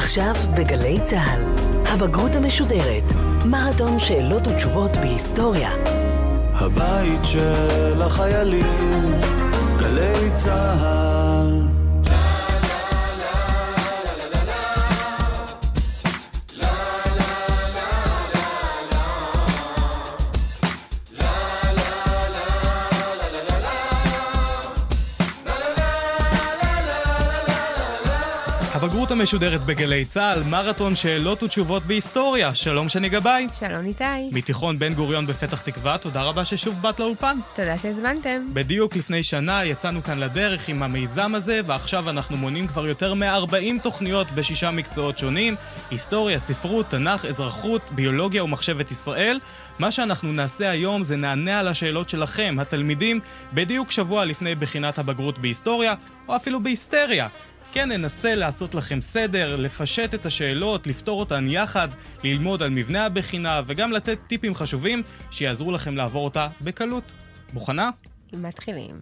עכשיו בגלי צה"ל, הבגרות המשודרת, מרתון שאלות ותשובות בהיסטוריה. הבית של החיילים, גלי צה"ל. הבגרות המשודרת בגלי צה"ל, מרתון שאלות ותשובות בהיסטוריה. שלום שני גבאי. שלום ניתאי. מתיכון בן גוריון בפתח תקווה, תודה רבה ששוב באת לאולפן. תודה שהזמנתם. בדיוק לפני שנה יצאנו כאן לדרך עם המיזם הזה, ועכשיו אנחנו מונים כבר יותר מ-40 תוכניות בשישה מקצועות שונים, היסטוריה, ספרות, תנ"ך, אזרחות, ביולוגיה ומחשבת ישראל. מה שאנחנו נעשה היום זה נענה על השאלות שלכם, התלמידים, בדיוק שבוע לפני בחינת הבגרות בהיסטוריה, או אפילו בהיסטריה. כן ננסה לעשות לכם סדר, לפשט את השאלות, לפתור אותן יחד, ללמוד על מבנה הבחינה וגם לתת טיפים חשובים שיעזרו לכם לעבור אותה בקלות. מוכנה? מתחילים.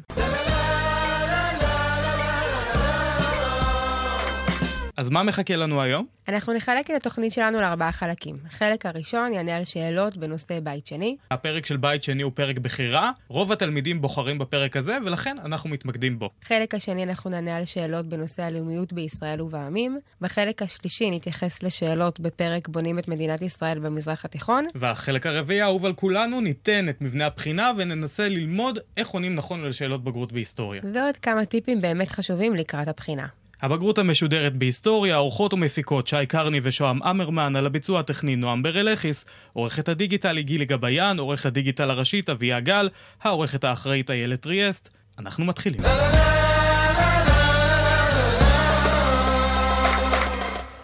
אז מה מחכה לנו היום? אנחנו נחלק את התוכנית שלנו לארבעה חלקים. החלק הראשון יענה על שאלות בנושא בית שני. הפרק של בית שני הוא פרק בחירה, רוב התלמידים בוחרים בפרק הזה ולכן אנחנו מתמקדים בו. חלק השני אנחנו נענה על שאלות בנושא הלאומיות בישראל ובעמים. בחלק השלישי נתייחס לשאלות בפרק בונים את מדינת ישראל במזרח התיכון. והחלק הרביעי האהוב על כולנו ניתן את מבנה הבחינה וננסה ללמוד איך עונים נכון על שאלות בגרות בהיסטוריה. ועוד כמה טיפים באמת חשובים לקראת הבחינה. הבגרות המשודרת בהיסטוריה, עורכות ומפיקות שי קרני ושוהם אמרמן, על הביצוע הטכני נועם ברלכיס, עורכת הדיגיטל היא גילי גביין, עורך הדיגיטל הראשית אביה גל, העורכת האחראית איילת טריאסט. אנחנו מתחילים.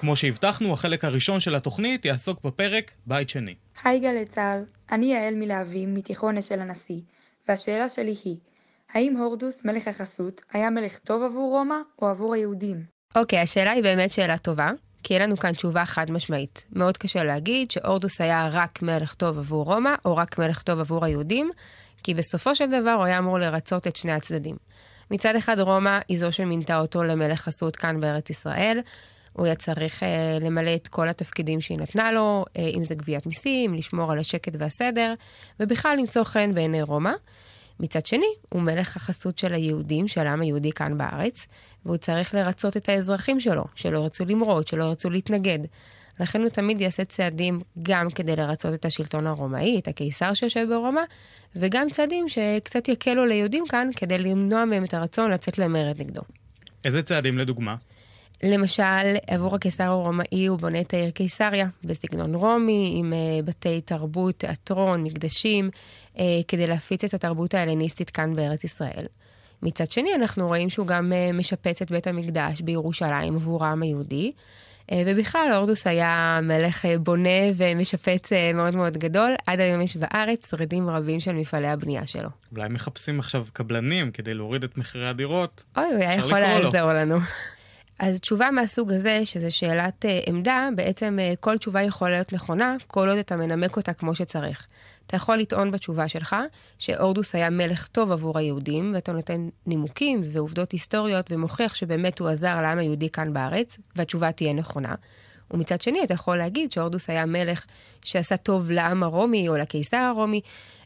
כמו שהבטחנו, החלק הראשון של התוכנית יעסוק בפרק בית שני. היי גלי צה"ל, אני יעל מלהבים מתיכון אשל הנשיא, והשאלה שלי היא, האם הורדוס, מלך החסות, היה מלך טוב עבור רומא או עבור היהודים? אוקיי, השאלה היא באמת שאלה טובה, כי אין לנו כאן תשובה חד משמעית. מאוד קשה להגיד שהורדוס היה רק מלך טוב עבור רומא, או רק מלך טוב עבור היהודים, כי בסופו של דבר הוא היה אמור לרצות את שני הצדדים. מצד אחד רומא היא זו שמינתה אותו למלך חסות כאן בארץ ישראל. הוא היה צריך אה, למלא את כל התפקידים שהיא נתנה לו, אה, אם זה גביית מיסים, לשמור על השקט והסדר, ובכלל למצוא חן בעיני רומא. מצד שני, הוא מלך החסות של היהודים, של העם היהודי כאן בארץ, והוא צריך לרצות את האזרחים שלו, שלא רצו למרוד, שלא רצו להתנגד. לכן הוא תמיד יעשה צעדים גם כדי לרצות את השלטון הרומאי, את הקיסר שיושב ברומא, וגם צעדים שקצת יקלו ליהודים כאן כדי למנוע מהם את הרצון לצאת למרד נגדו. איזה צעדים לדוגמה? למשל, עבור הקיסר הרומאי הוא בונה את העיר קיסריה, בסגנון רומי, עם uh, בתי תרבות, תיאטרון, מקדשים, כדי להפיץ את התרבות ההלניסטית כאן בארץ ישראל. מצד שני, אנחנו רואים שהוא גם uh, משפץ את בית המקדש בירושלים עבור העם היהודי. Uh, ובכלל, הורדוס היה מלך uh, בונה ומשפץ uh, מאוד מאוד גדול. עד היום יש בארץ שרידים רבים של מפעלי הבנייה שלו. אולי מחפשים עכשיו קבלנים כדי להוריד את מחירי הדירות. אוי, הוא היה יכול לעזור לנו. אז תשובה מהסוג הזה, שזה שאלת uh, עמדה, בעצם uh, כל תשובה יכולה להיות נכונה, כל עוד אתה מנמק אותה כמו שצריך. אתה יכול לטעון בתשובה שלך שהורדוס היה מלך טוב עבור היהודים, ואתה נותן נימוקים ועובדות היסטוריות ומוכיח שבאמת הוא עזר לעם היהודי כאן בארץ, והתשובה תהיה נכונה. ומצד שני, אתה יכול להגיד שהורדוס היה מלך שעשה טוב לעם הרומי או לקיסר הרומי,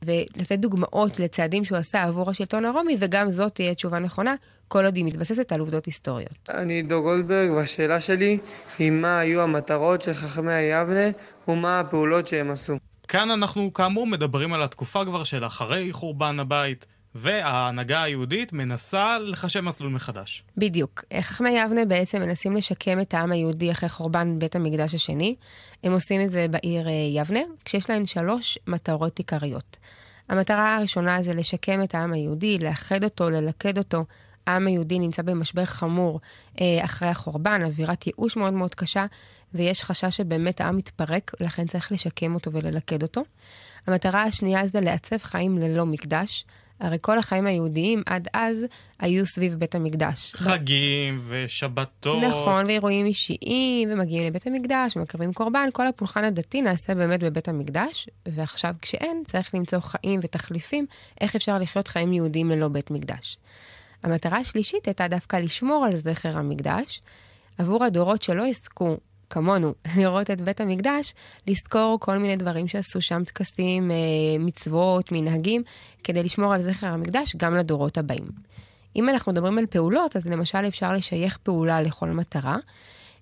ולתת דוגמאות לצעדים שהוא עשה עבור השלטון הרומי, וגם זאת תהיה תשובה נכונה, כל עוד היא מתבססת על עובדות היסטוריות. אני עידו גולדברג, והשאלה שלי היא מה היו המטרות של חכמי היבנה ומה הפעולות שהם עשו. כאן אנחנו כאמור מדברים על התקופה כבר של אחרי חורבן הבית. וההנהגה היהודית מנסה לחשב מסלול מחדש. בדיוק. חכמי יבנה בעצם מנסים לשקם את העם היהודי אחרי חורבן בית המקדש השני. הם עושים את זה בעיר יבנה, כשיש להן שלוש מטרות עיקריות. המטרה הראשונה זה לשקם את העם היהודי, לאחד אותו, ללכד אותו. העם היהודי נמצא במשבר חמור אה, אחרי החורבן, אווירת ייאוש מאוד מאוד קשה, ויש חשש שבאמת העם מתפרק, לכן צריך לשקם אותו וללכד אותו. המטרה השנייה זה לעצב חיים ללא מקדש. הרי כל החיים היהודיים עד אז היו סביב בית המקדש. חגים ושבתות. נכון, ואירועים אישיים, ומגיעים לבית המקדש, ומקרבים קורבן, כל הפולחן הדתי נעשה באמת בבית המקדש, ועכשיו כשאין, צריך למצוא חיים ותחליפים, איך אפשר לחיות חיים יהודיים ללא בית מקדש. המטרה השלישית הייתה דווקא לשמור על זכר המקדש, עבור הדורות שלא יזכו כמונו, לראות את בית המקדש, לזכור כל מיני דברים שעשו שם, טקסים, אה, מצוות, מנהגים, כדי לשמור על זכר המקדש גם לדורות הבאים. אם אנחנו מדברים על פעולות, אז למשל אפשר לשייך פעולה לכל מטרה.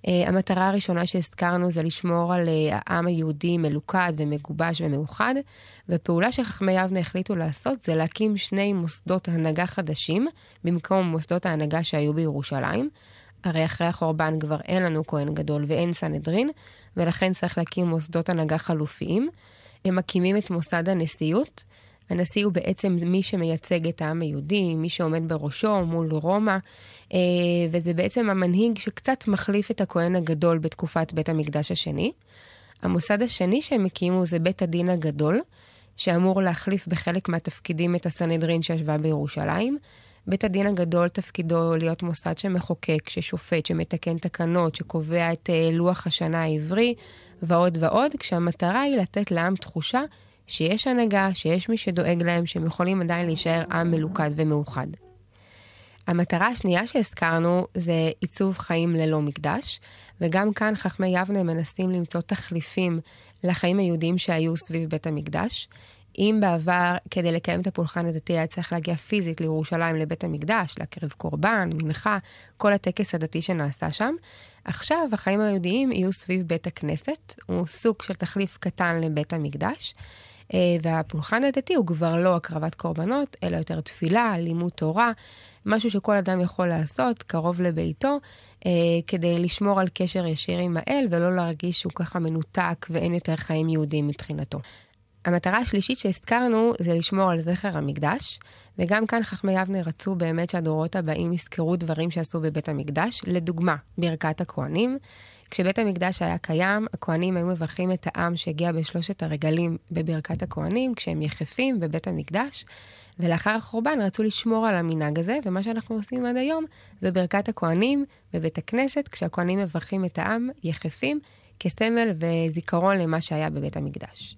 Uh, המטרה הראשונה שהזכרנו זה לשמור על uh, העם היהודי מלוכד ומגובש ומאוחד, ופעולה שחכמי יבנה החליטו לעשות זה להקים שני מוסדות הנהגה חדשים במקום מוסדות ההנהגה שהיו בירושלים. הרי אחרי החורבן כבר אין לנו כהן גדול ואין סנהדרין, ולכן צריך להקים מוסדות הנהגה חלופיים. הם מקימים את מוסד הנשיאות. הנשיא הוא בעצם מי שמייצג את העם היהודי, מי שעומד בראשו מול רומא, אה, וזה בעצם המנהיג שקצת מחליף את הכהן הגדול בתקופת בית המקדש השני. המוסד השני שהם הקימו זה בית הדין הגדול, שאמור להחליף בחלק מהתפקידים את הסנהדרין שישבה בירושלים. בית הדין הגדול תפקידו להיות מוסד שמחוקק, ששופט, שמתקן תקנות, שקובע את אה, לוח השנה העברי, ועוד ועוד, כשהמטרה היא לתת לעם תחושה שיש הנהגה, שיש מי שדואג להם, שהם יכולים עדיין להישאר עם מלוכד ומאוחד. המטרה השנייה שהזכרנו זה עיצוב חיים ללא מקדש, וגם כאן חכמי יבנה מנסים למצוא תחליפים לחיים היהודיים שהיו סביב בית המקדש. אם בעבר, כדי לקיים את הפולחן הדתי, היה צריך להגיע פיזית לירושלים לבית המקדש, להקריב קורבן, מנחה, כל הטקס הדתי שנעשה שם, עכשיו החיים היהודיים יהיו סביב בית הכנסת, הוא סוג של תחליף קטן לבית המקדש. אה, והפולחן הדתי הוא כבר לא הקרבת קורבנות, אלא יותר תפילה, לימוד תורה, משהו שכל אדם יכול לעשות קרוב לביתו, אה, כדי לשמור על קשר ישיר עם האל ולא להרגיש שהוא ככה מנותק ואין יותר חיים יהודיים מבחינתו. המטרה השלישית שהזכרנו זה לשמור על זכר המקדש, וגם כאן חכמי יבנה רצו באמת שהדורות הבאים יזכרו דברים שעשו בבית המקדש, לדוגמה, ברכת הכוהנים. כשבית המקדש היה קיים, הכוהנים היו מברכים את העם שהגיע בשלושת הרגלים בברכת הכוהנים, כשהם יחפים בבית המקדש, ולאחר החורבן רצו לשמור על המנהג הזה, ומה שאנחנו עושים עד היום זה ברכת הכוהנים בבית הכנסת, כשהכוהנים מברכים את העם יחפים, כסמל וזיכרון למה שהיה בבית המקדש.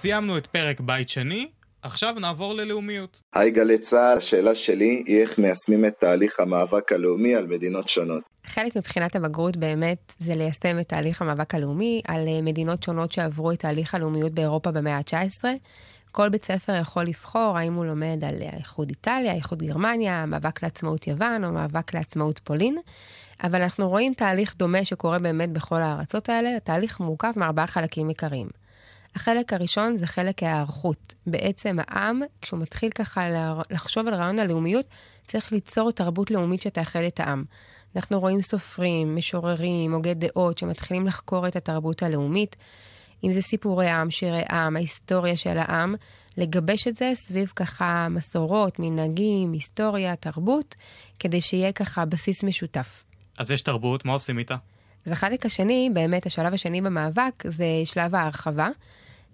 סיימנו את פרק בית שני, עכשיו נעבור ללאומיות. היי גלי צה"ל, השאלה שלי היא איך מיישמים את תהליך המאבק הלאומי על מדינות שונות. חלק מבחינת הבגרות באמת זה ליישם את תהליך המאבק הלאומי על אה, מדינות שונות שעברו את תהליך הלאומיות באירופה במאה ה-19. כל בית ספר יכול לבחור האם הוא לומד על איחוד איטליה, איחוד גרמניה, מאבק לעצמאות יוון או מאבק לעצמאות פולין. אבל אנחנו רואים תהליך דומה שקורה באמת בכל הארצות האלה, תהליך מורכב מארבעה חלקים עיקריים. החלק הראשון זה חלק ההיערכות. בעצם העם, כשהוא מתחיל ככה לחשוב על רעיון הלאומיות, צריך ליצור תרבות לאומית שתאחד את העם. אנחנו רואים סופרים, משוררים, הוגי דעות, שמתחילים לחקור את התרבות הלאומית. אם זה סיפורי עם, שירי עם, ההיסטוריה של העם, לגבש את זה סביב ככה מסורות, מנהגים, היסטוריה, תרבות, כדי שיהיה ככה בסיס משותף. אז יש תרבות, מה עושים איתה? אז החלק השני, באמת השלב השני במאבק, זה שלב ההרחבה.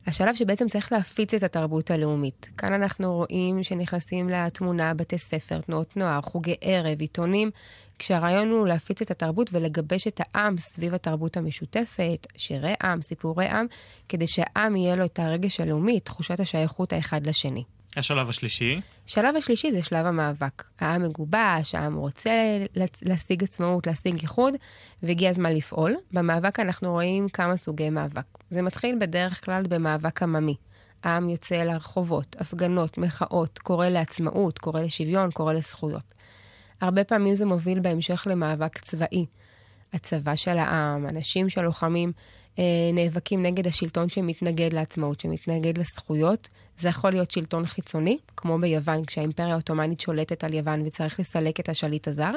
השלב שבעצם צריך להפיץ את התרבות הלאומית. כאן אנחנו רואים שנכנסים לתמונה בתי ספר, תנועות נוער, חוגי ערב, עיתונים, כשהרעיון הוא להפיץ את התרבות ולגבש את העם סביב התרבות המשותפת, שירי עם, סיפורי עם, כדי שהעם יהיה לו את הרגש הלאומי, תחושת השייכות האחד לשני. השלב השלישי? השלב השלישי זה שלב המאבק. העם מגובש, העם רוצה להשיג עצמאות, להשיג איחוד, והגיע הזמן לפעול. במאבק אנחנו רואים כמה סוגי מאבק. זה מתחיל בדרך כלל במאבק עממי. העם יוצא לרחובות, הפגנות, מחאות, קורא לעצמאות, קורא לשוויון, קורא לזכויות. הרבה פעמים זה מוביל בהמשך למאבק צבאי. הצבא של העם, שלוחמים אה, נאבקים נגד השלטון שמתנגד לעצמאות, שמתנגד לזכויות. זה יכול להיות שלטון חיצוני, כמו ביוון, כשהאימפריה העות'מאנית שולטת על יוון וצריך לסלק את השליט הזר,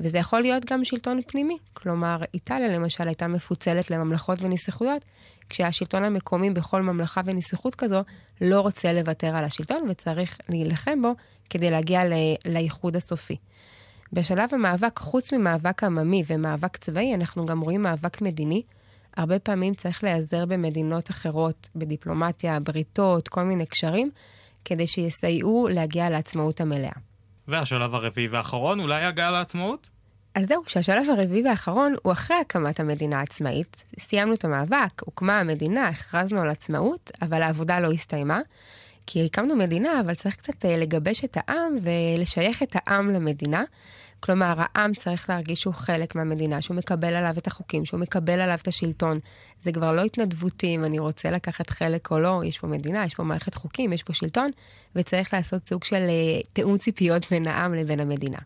וזה יכול להיות גם שלטון פנימי. כלומר, איטליה למשל הייתה מפוצלת לממלכות ונסיכויות, כשהשלטון המקומי בכל ממלכה ונסיכות כזו לא רוצה לוותר על השלטון וצריך להילחם בו כדי להגיע לאיחוד הסופי. בשלב המאבק, חוץ ממאבק עממי ומאבק צבאי, אנחנו גם רואים מאבק מדיני. הרבה פעמים צריך להיעזר במדינות אחרות, בדיפלומטיה, בריתות, כל מיני קשרים, כדי שיסייעו להגיע לעצמאות המלאה. והשלב הרביעי והאחרון, אולי הגעה לעצמאות? אז זהו, שהשלב הרביעי והאחרון הוא אחרי הקמת המדינה העצמאית. סיימנו את המאבק, הוקמה המדינה, הכרזנו על עצמאות, אבל העבודה לא הסתיימה. כי הקמנו מדינה, אבל צריך קצת אה, לגבש את העם ולשייך את העם למדינה. כלומר, העם צריך להרגיש שהוא חלק מהמדינה, שהוא מקבל עליו את החוקים, שהוא מקבל עליו את השלטון. זה כבר לא התנדבותי אם אני רוצה לקחת חלק או לא, יש פה מדינה, יש פה מערכת חוקים, יש פה שלטון, וצריך לעשות סוג של אה, תיאום ציפיות בין העם לבין המדינה.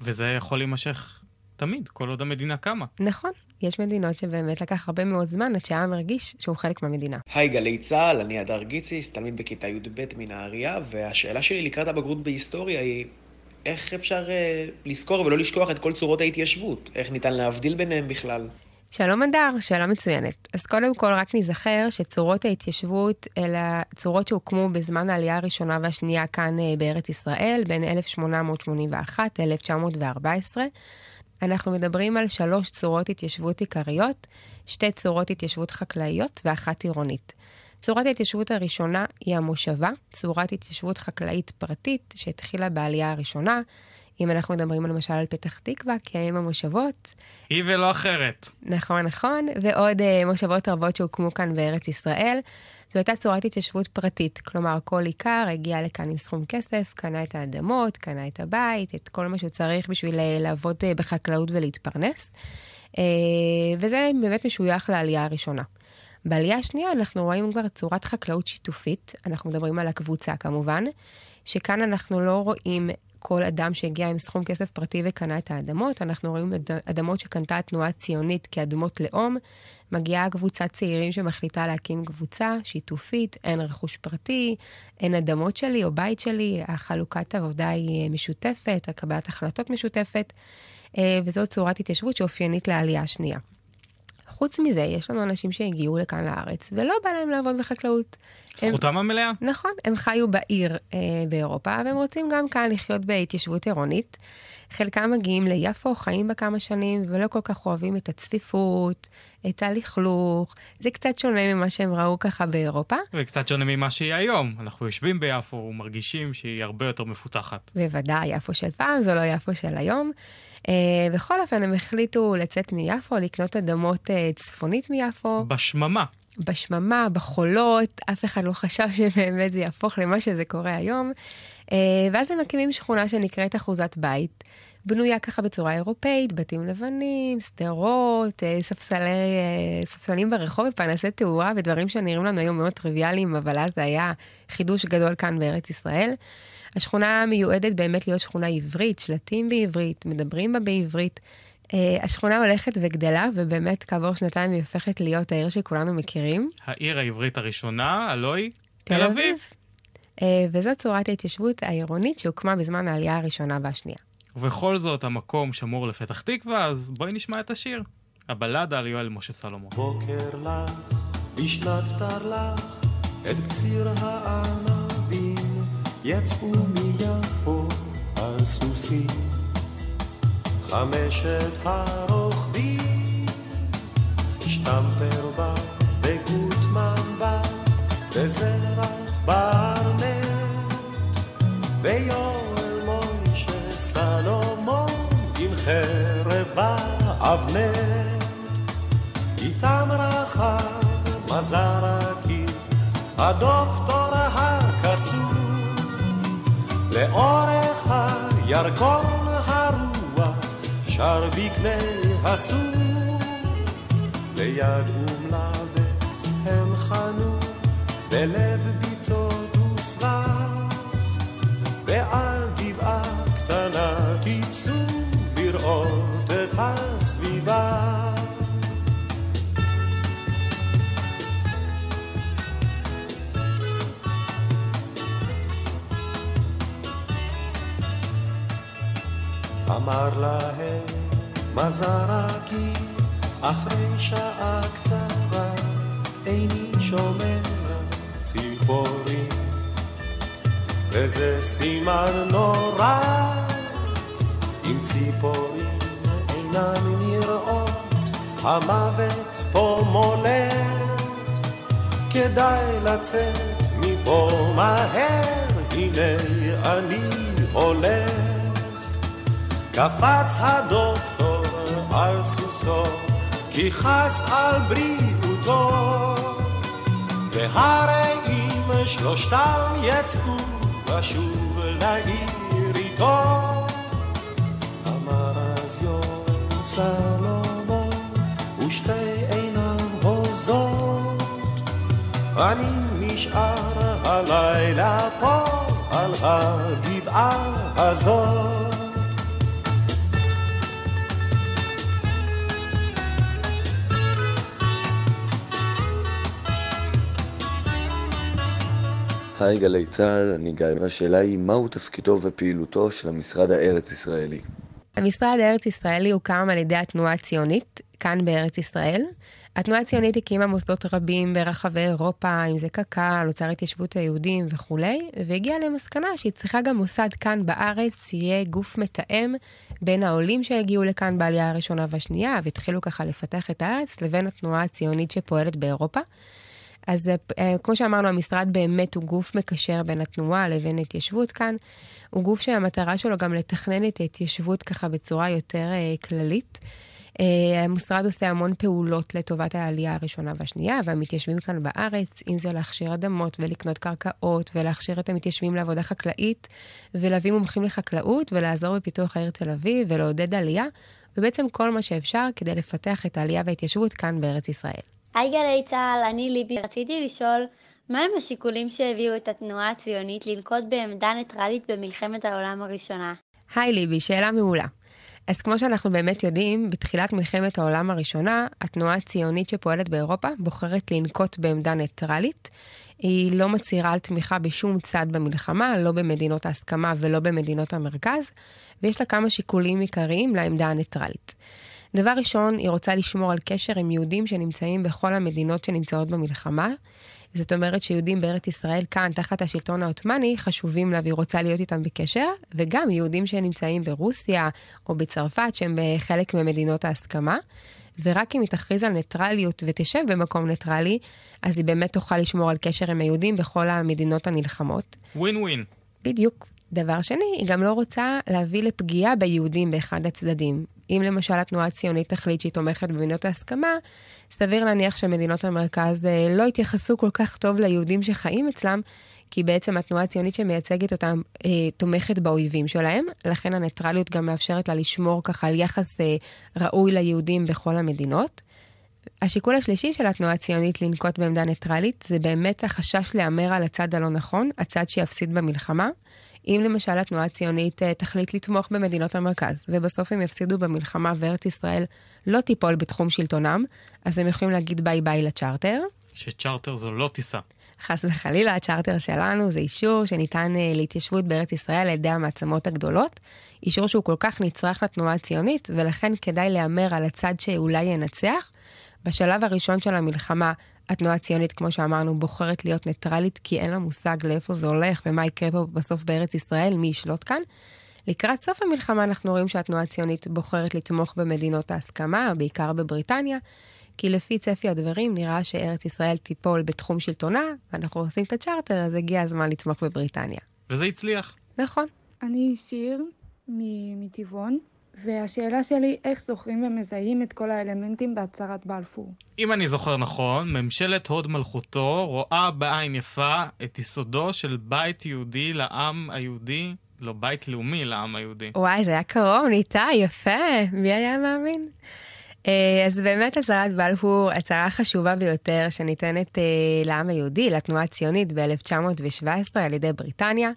וזה יכול להימשך תמיד, כל עוד המדינה קמה. נכון, יש מדינות שבאמת לקח הרבה מאוד זמן עד שהעם הרגיש שהוא חלק מהמדינה. היי גלי צה"ל, אני הדר גיציס, תלמיד בכיתה י"ב מנהריה, והשאלה שלי לקראת הבגרות בהיסטוריה היא איך אפשר uh, לזכור ולא לשכוח את כל צורות ההתיישבות? איך ניתן להבדיל ביניהם בכלל? שלום אדר, שאלה מצוינת. אז קודם כל רק נזכר שצורות ההתיישבות אלה צורות שהוקמו בזמן העלייה הראשונה והשנייה כאן uh, בארץ ישראל, בין 1881 ל-1914. אנחנו מדברים על שלוש צורות התיישבות עיקריות, שתי צורות התיישבות חקלאיות ואחת עירונית. צורת ההתיישבות הראשונה היא המושבה, צורת התיישבות חקלאית פרטית שהתחילה בעלייה הראשונה. אם אנחנו מדברים למשל על פתח תקווה, כי האם המושבות... היא ולא אחרת. נכון, נכון, ועוד uh, מושבות רבות שהוקמו כאן בארץ ישראל. זו הייתה צורת התיישבות פרטית, כלומר כל עיקר הגיע לכאן עם סכום כסף, קנה את האדמות, קנה את הבית, את כל מה שהוא צריך בשביל uh, לעבוד uh, בחקלאות ולהתפרנס. Uh, וזה באמת משוייך לעלייה הראשונה. בעלייה השנייה אנחנו רואים כבר צורת חקלאות שיתופית, אנחנו מדברים על הקבוצה כמובן, שכאן אנחנו לא רואים כל אדם שהגיע עם סכום כסף פרטי וקנה את האדמות, אנחנו רואים אדמות שקנתה התנועה הציונית כאדמות לאום, מגיעה קבוצת צעירים שמחליטה להקים קבוצה שיתופית, אין רכוש פרטי, אין אדמות שלי או בית שלי, החלוקת עבודה היא משותפת, הקבלת החלטות משותפת, אה, וזו צורת התיישבות שאופיינית לעלייה השנייה. חוץ מזה, יש לנו אנשים שהגיעו לכאן לארץ ולא בא להם לעבוד בחקלאות. זכותם הם, המלאה. נכון, הם חיו בעיר אה, באירופה, והם רוצים גם כאן לחיות בהתיישבות עירונית. חלקם מגיעים ליפו, חיים בה כמה שנים, ולא כל כך אוהבים את הצפיפות, את הלכלוך. זה קצת שונה ממה שהם ראו ככה באירופה. וקצת שונה ממה שהיא היום. אנחנו יושבים ביפו ומרגישים שהיא הרבה יותר מפותחת. בוודאי, יפו של פעם זו לא יפו של היום. Uh, בכל אופן, הם החליטו לצאת מיפו, לקנות אדמות uh, צפונית מיפו. בשממה. בשממה, בחולות, אף אחד לא חשב שבאמת זה יהפוך למה שזה קורה היום. Uh, ואז הם מקימים שכונה שנקראת אחוזת בית, בנויה ככה בצורה אירופאית, בתים לבנים, שדרות, ספסלי, ספסלים ברחוב ופרנסי תאורה ודברים שנראים לנו היום מאוד טריוויאליים, אבל אז זה היה חידוש גדול כאן בארץ ישראל. השכונה מיועדת באמת להיות שכונה עברית, שלטים בעברית, מדברים בה בעברית. Uh, השכונה הולכת וגדלה, ובאמת כעבור שנתיים היא הופכת להיות העיר שכולנו מכירים. העיר העברית הראשונה, הלוא היא תל אביב. Uh, וזו צורת ההתיישבות העירונית שהוקמה בזמן העלייה הראשונה והשנייה. ובכל זאת המקום שמור לפתח תקווה, אז בואי נשמע את השיר. הבלדה על יואל משה סלומון. בוקר לך, בשנת תרל"ח, את קציר הענק. יצאו מיפו על סוסים, חמשת הרוכבים, שטמפר בא וגוטמן בא, וזרח ברנט, ויואל חרב באבנט, איתם רחב מזרקי, הדוקטור הקסום. לאורך הירקון הרוח שר בקנה הסוף. ליד אום לבס הם חנו בלב אמר להם מזרקי אחרי שעה קצרה איני שומע ציפורים. וזה סימן נורא אם ציפורים אינן נראות המוות פה מולך. כדאי לצאת מפה מהר הנה אני הולך קפץ הדוקטור על סוסו, כי חס על בריאותו, והרי אם שלושתם יצאו לשוב לעיר איתו. אמר אז יום סלומון ושתי עיניו הוזות אני נשאר הלילה פה על הגבעה הזאת היי גלי צה"ל, אני גיא, והשאלה היא מהו תפקידו ופעילותו של המשרד הארץ-ישראלי? המשרד הארץ-ישראלי הוקם על ידי התנועה הציונית, כאן בארץ ישראל. התנועה הציונית הקימה מוסדות רבים ברחבי אירופה, אם זה קק"ל, אוצר התיישבות היהודים וכולי, והגיעה למסקנה שהיא צריכה גם מוסד כאן בארץ, שיהיה גוף מתאם בין העולים שהגיעו לכאן בעלייה הראשונה והשנייה, והתחילו ככה לפתח את הארץ, לבין התנועה הציונית שפועלת באירופה. אז אה, כמו שאמרנו, המשרד באמת הוא גוף מקשר בין התנועה לבין ההתיישבות כאן. הוא גוף שהמטרה שלו גם לתכנן את ההתיישבות ככה בצורה יותר אה, כללית. אה, המשרד עושה המון פעולות לטובת העלייה הראשונה והשנייה, והמתיישבים כאן בארץ, אם זה להכשיר אדמות ולקנות קרקעות, ולהכשיר את המתיישבים לעבודה חקלאית, ולהביא מומחים לחקלאות, ולעזור בפיתוח העיר תל אביב, ולעודד עלייה, ובעצם כל מה שאפשר כדי לפתח את העלייה וההתיישבות כאן בארץ ישראל. היי גלי צה"ל, אני ליבי. רציתי לשאול, מהם השיקולים שהביאו את התנועה הציונית לנקוט בעמדה ניטרלית במלחמת העולם הראשונה? היי ליבי, שאלה מעולה. אז כמו שאנחנו באמת יודעים, בתחילת מלחמת העולם הראשונה, התנועה הציונית שפועלת באירופה בוחרת לנקוט בעמדה ניטרלית. היא לא מצהירה על תמיכה בשום צד במלחמה, לא במדינות ההסכמה ולא במדינות המרכז, ויש לה כמה שיקולים עיקריים לעמדה הניטרלית. דבר ראשון, היא רוצה לשמור על קשר עם יהודים שנמצאים בכל המדינות שנמצאות במלחמה. זאת אומרת שיהודים בארץ ישראל כאן, תחת השלטון העות'מאני, חשובים לה והיא רוצה להיות איתם בקשר, וגם יהודים שנמצאים ברוסיה או בצרפת, שהם חלק ממדינות ההסכמה. ורק אם היא תכריז על ניטרליות ותשב במקום ניטרלי, אז היא באמת תוכל לשמור על קשר עם היהודים בכל המדינות הנלחמות. ווין ווין. בדיוק. דבר שני, היא גם לא רוצה להביא לפגיעה ביהודים באחד הצדדים. אם למשל התנועה הציונית תחליט שהיא תומכת במדינות ההסכמה, סביר להניח שמדינות המרכז אה, לא יתייחסו כל כך טוב ליהודים שחיים אצלם, כי בעצם התנועה הציונית שמייצגת אותם אה, תומכת באויבים שלהם, לכן הניטרליות גם מאפשרת לה לשמור ככה על יחס אה, ראוי ליהודים בכל המדינות. השיקול השלישי של התנועה הציונית לנקוט בעמדה ניטרלית, זה באמת החשש להמר על הצד הלא נכון, הצד שיפסיד במלחמה. אם למשל התנועה הציונית אה, תחליט לתמוך במדינות המרכז, ובסוף הם יפסידו במלחמה וארץ ישראל לא תיפול בתחום שלטונם, אז הם יכולים להגיד ביי ביי לצ'רטר. שצ'רטר זו לא טיסה. חס וחלילה, הצ'רטר שלנו זה אישור שניתן uh, להתיישבות בארץ ישראל על ידי המעצמות הגדולות. אישור שהוא כל כך נצרך לתנועה הציונית, ולכן כדאי להמר על הצד שאולי ינצח. בשלב הראשון של המלחמה, התנועה הציונית, כמו שאמרנו, בוחרת להיות ניטרלית, כי אין לה מושג לאיפה זה הולך ומה יקרה פה בסוף בארץ ישראל, מי ישלוט כאן. לקראת סוף המלחמה אנחנו רואים שהתנועה הציונית בוחרת לתמוך במדינות ההסכמה, בעיקר בבריטניה, כי לפי צפי הדברים נראה שארץ ישראל תיפול בתחום שלטונה, ואנחנו עושים את הצ'רטר, אז הגיע הזמן לתמוך בבריטניה. וזה הצליח. נכון. אני שיר מטבעון. והשאלה שלי, איך זוכרים ומזהים את כל האלמנטים בהצהרת בלפור? אם אני זוכר נכון, ממשלת הוד מלכותו רואה בעין יפה את יסודו של בית יהודי לעם היהודי, לא בית לאומי לעם היהודי. וואי, זה היה קרוב, ניתאי, יפה, מי היה מאמין? אה, אז באמת הצהרת בלפור, הצהרה חשובה ביותר שניתנת אה, לעם היהודי, לתנועה הציונית ב-1917 על ידי בריטניה.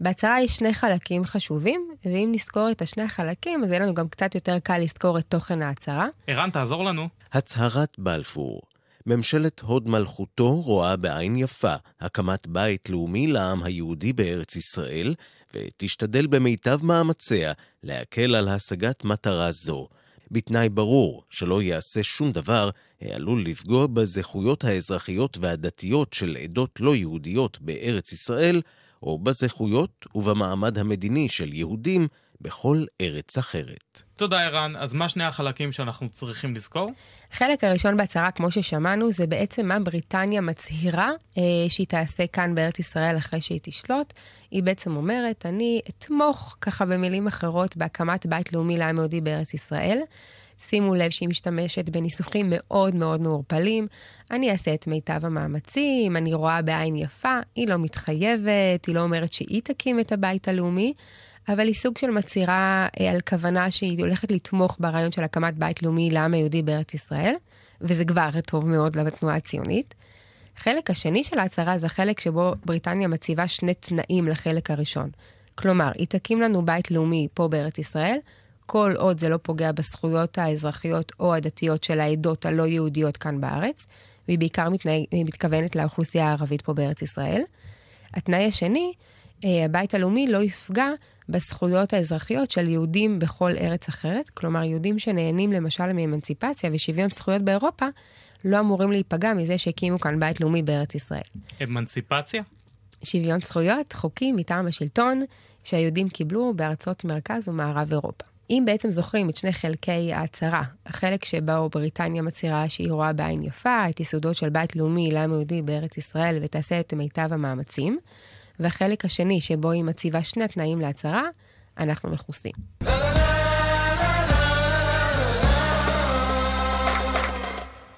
בהצהרה יש שני חלקים חשובים, ואם נזכור את השני החלקים, אז יהיה לנו גם קצת יותר קל לזכור את תוכן ההצהרה. ערן, תעזור לנו. הצהרת בלפור ממשלת הוד מלכותו רואה בעין יפה הקמת בית לאומי לעם היהודי בארץ ישראל, ותשתדל במיטב מאמציה להקל על השגת מטרה זו, בתנאי ברור שלא יעשה שום דבר העלול לפגוע בזכויות האזרחיות והדתיות של עדות לא יהודיות בארץ ישראל, או בזכויות ובמעמד המדיני של יהודים בכל ארץ אחרת. תודה, ערן. אז מה שני החלקים שאנחנו צריכים לזכור? החלק הראשון בהצהרה, כמו ששמענו, זה בעצם מה בריטניה מצהירה אה, שהיא תעשה כאן בארץ ישראל אחרי שהיא תשלוט. היא בעצם אומרת, אני אתמוך, ככה במילים אחרות, בהקמת בית לאומי לעם יהודי בארץ ישראל. שימו לב שהיא משתמשת בניסוחים מאוד מאוד מעורפלים. אני אעשה את מיטב המאמצים, אני רואה בעין יפה, היא לא מתחייבת, היא לא אומרת שהיא תקים את הבית הלאומי, אבל היא סוג של מצהירה אה, על כוונה שהיא הולכת לתמוך ברעיון של הקמת בית לאומי לעם היהודי בארץ ישראל, וזה כבר טוב מאוד לתנועה הציונית. החלק השני של ההצהרה זה החלק שבו בריטניה מציבה שני תנאים לחלק הראשון. כלומר, היא תקים לנו בית לאומי פה בארץ ישראל, כל עוד זה לא פוגע בזכויות האזרחיות או הדתיות של העדות הלא יהודיות כאן בארץ, והיא בעיקר מתנהג, מתכוונת לאוכלוסייה הערבית פה בארץ ישראל. התנאי השני, אה, הבית הלאומי לא יפגע בזכויות האזרחיות של יהודים בכל ארץ אחרת, כלומר יהודים שנהנים למשל מאמנציפציה ושוויון זכויות באירופה, לא אמורים להיפגע מזה שהקימו כאן בית לאומי בארץ ישראל. אמנציפציה? שוויון זכויות, חוקים מטעם השלטון שהיהודים קיבלו בארצות מרכז ומערב אירופה. אם בעצם זוכרים את שני חלקי ההצהרה, החלק שבו בריטניה מצהירה שהיא רואה בעין יפה את יסודות של בית לאומי לעם יהודי בארץ ישראל ותעשה את מיטב המאמצים, והחלק השני שבו היא מציבה שני תנאים להצהרה, אנחנו מכוסים.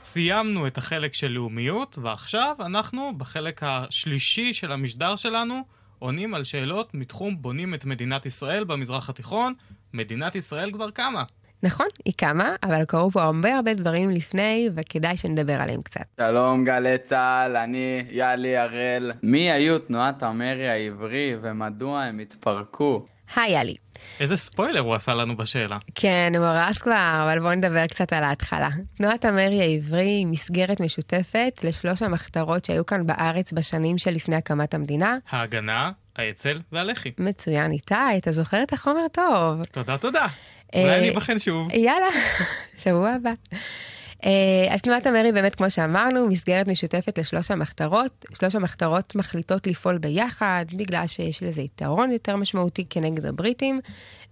סיימנו את החלק של לאומיות, ועכשיו אנחנו בחלק השלישי של המשדר שלנו עונים על שאלות מתחום בונים את מדינת ישראל במזרח התיכון. מדינת ישראל כבר קמה. נכון, היא קמה, אבל קרו פה הרבה הרבה דברים לפני, וכדאי שנדבר עליהם קצת. שלום גלי צה"ל, אני יאלי הראל. מי היו תנועת המרי העברי ומדוע הם התפרקו? היי יאלי. איזה ספוילר הוא עשה לנו בשאלה. כן, הוא הרס כבר, אבל בואו נדבר קצת על ההתחלה. תנועת המרי העברי היא מסגרת משותפת לשלוש המחתרות שהיו כאן בארץ בשנים שלפני הקמת המדינה. ההגנה, האצ"ל והלח"י. מצוין, איתי, אתה זוכר את החומר טוב. תודה, תודה. אולי אני אבחן שוב. יאללה, שבוע הבא. אז תנועת המרי באמת, כמו שאמרנו, מסגרת משותפת לשלוש המחתרות. שלוש המחתרות מחליטות לפעול ביחד, בגלל שיש לזה יתרון יותר משמעותי כנגד הבריטים,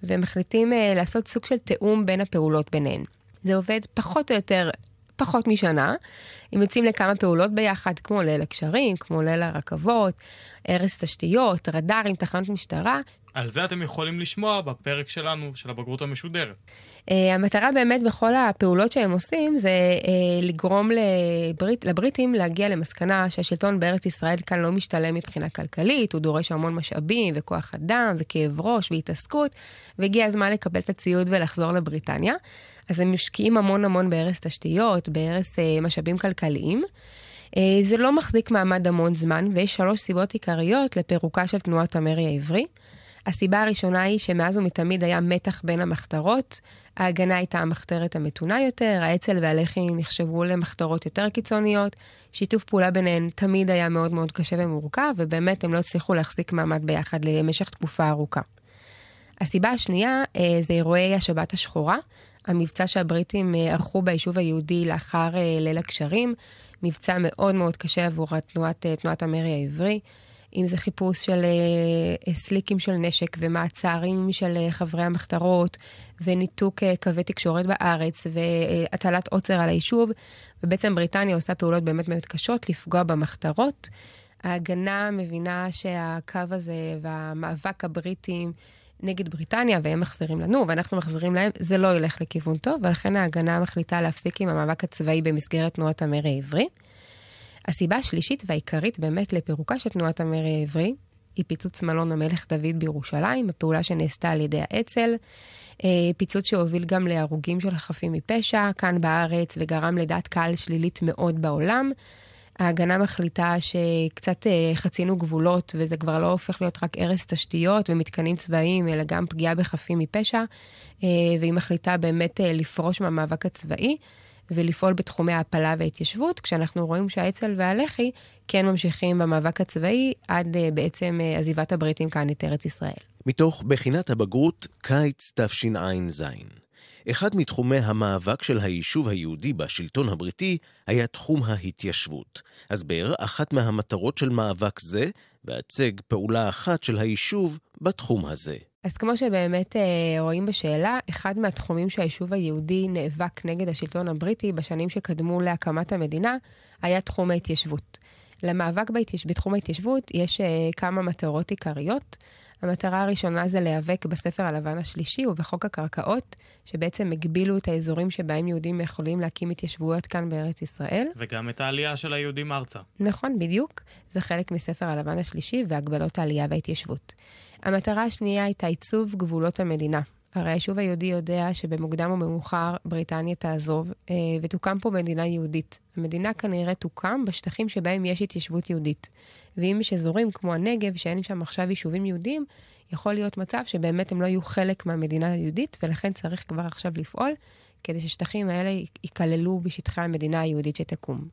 ומחליטים לעשות סוג של תיאום בין הפעולות ביניהן. זה עובד פחות או יותר פחות משנה. הם יוצאים לכמה פעולות ביחד, כמו ליל הקשרים, כמו ליל הרכבות, הרס תשתיות, רדארים, תחנות משטרה. על זה אתם יכולים לשמוע בפרק שלנו, של הבגרות המשודרת. Uh, המטרה באמת בכל הפעולות שהם עושים זה uh, לגרום לברית, לבריטים להגיע למסקנה שהשלטון בארץ ישראל כאן לא משתלם מבחינה כלכלית, הוא דורש המון משאבים וכוח אדם וכאב ראש והתעסקות, והגיע הזמן לקבל את הציוד ולחזור לבריטניה. אז הם משקיעים המון המון בהרס תשתיות, בהרס uh, משאבים כלכליים. Uh, זה לא מחזיק מעמד המון זמן, ויש שלוש סיבות עיקריות לפירוקה של תנועת המרי העברי. הסיבה הראשונה היא שמאז ומתמיד היה מתח בין המחתרות. ההגנה הייתה המחתרת המתונה יותר, האצ"ל והלח"י נחשבו למחתרות יותר קיצוניות. שיתוף פעולה ביניהן תמיד היה מאוד מאוד קשה ומורכב, ובאמת הם לא הצליחו להחזיק מעמד ביחד למשך תקופה ארוכה. הסיבה השנייה אה, זה אירועי השבת השחורה, המבצע שהבריטים אה, ערכו ביישוב היהודי לאחר אה, ליל הקשרים, מבצע מאוד מאוד קשה עבור תנועת, תנועת המרי העברי. אם זה חיפוש של uh, סליקים של נשק ומעצרים של uh, חברי המחתרות וניתוק uh, קווי תקשורת בארץ והטלת עוצר על היישוב, ובעצם בריטניה עושה פעולות באמת באמת קשות לפגוע במחתרות. ההגנה מבינה שהקו הזה והמאבק הבריטים נגד בריטניה, והם מחזירים לנו ואנחנו מחזירים להם, זה לא ילך לכיוון טוב, ולכן ההגנה מחליטה להפסיק עם המאבק הצבאי במסגרת תנועת המרי העברי. הסיבה השלישית והעיקרית באמת לפירוקה של תנועת המרי העברי, היא פיצוץ מלון המלך דוד בירושלים, הפעולה שנעשתה על ידי האצ"ל, אה, פיצוץ שהוביל גם להרוגים של חפים מפשע כאן בארץ וגרם לדעת קהל שלילית מאוד בעולם. ההגנה מחליטה שקצת אה, חצינו גבולות וזה כבר לא הופך להיות רק הרס תשתיות ומתקנים צבאיים, אלא גם פגיעה בחפים מפשע, אה, והיא מחליטה באמת לפרוש מהמאבק הצבאי. ולפעול בתחומי ההעפלה וההתיישבות, כשאנחנו רואים שהאצ"ל והלח"י כן ממשיכים במאבק הצבאי עד uh, בעצם uh, עזיבת הבריטים כאן את ארץ ישראל. מתוך בחינת הבגרות קיץ תשע"ז. אחד מתחומי המאבק של היישוב היהודי בשלטון הבריטי היה תחום ההתיישבות. הסבר אחת מהמטרות של מאבק זה, והצג פעולה אחת של היישוב בתחום הזה. אז כמו שבאמת אה, רואים בשאלה, אחד מהתחומים שהיישוב היהודי נאבק נגד השלטון הבריטי בשנים שקדמו להקמת המדינה, היה תחום ההתיישבות. למאבק בהתייש... בתחום ההתיישבות יש אה, כמה מטרות עיקריות. המטרה הראשונה זה להיאבק בספר הלבן השלישי ובחוק הקרקעות, שבעצם הגבילו את האזורים שבהם יהודים יכולים להקים התיישבויות כאן בארץ ישראל. וגם את העלייה של היהודים ארצה. נכון, בדיוק. זה חלק מספר הלבן השלישי והגבלות העלייה וההתיישבות. המטרה השנייה הייתה עיצוב גבולות המדינה. הרי היישוב היהודי יודע שבמוקדם או במאוחר בריטניה תעזוב אה, ותוקם פה מדינה יהודית. המדינה כנראה תוקם בשטחים שבהם יש התיישבות יהודית. ואם יש אזורים כמו הנגב, שאין שם עכשיו יישובים יהודיים, יכול להיות מצב שבאמת הם לא יהיו חלק מהמדינה היהודית, ולכן צריך כבר עכשיו לפעול כדי ששטחים האלה ייכללו בשטחי המדינה היהודית שתקום.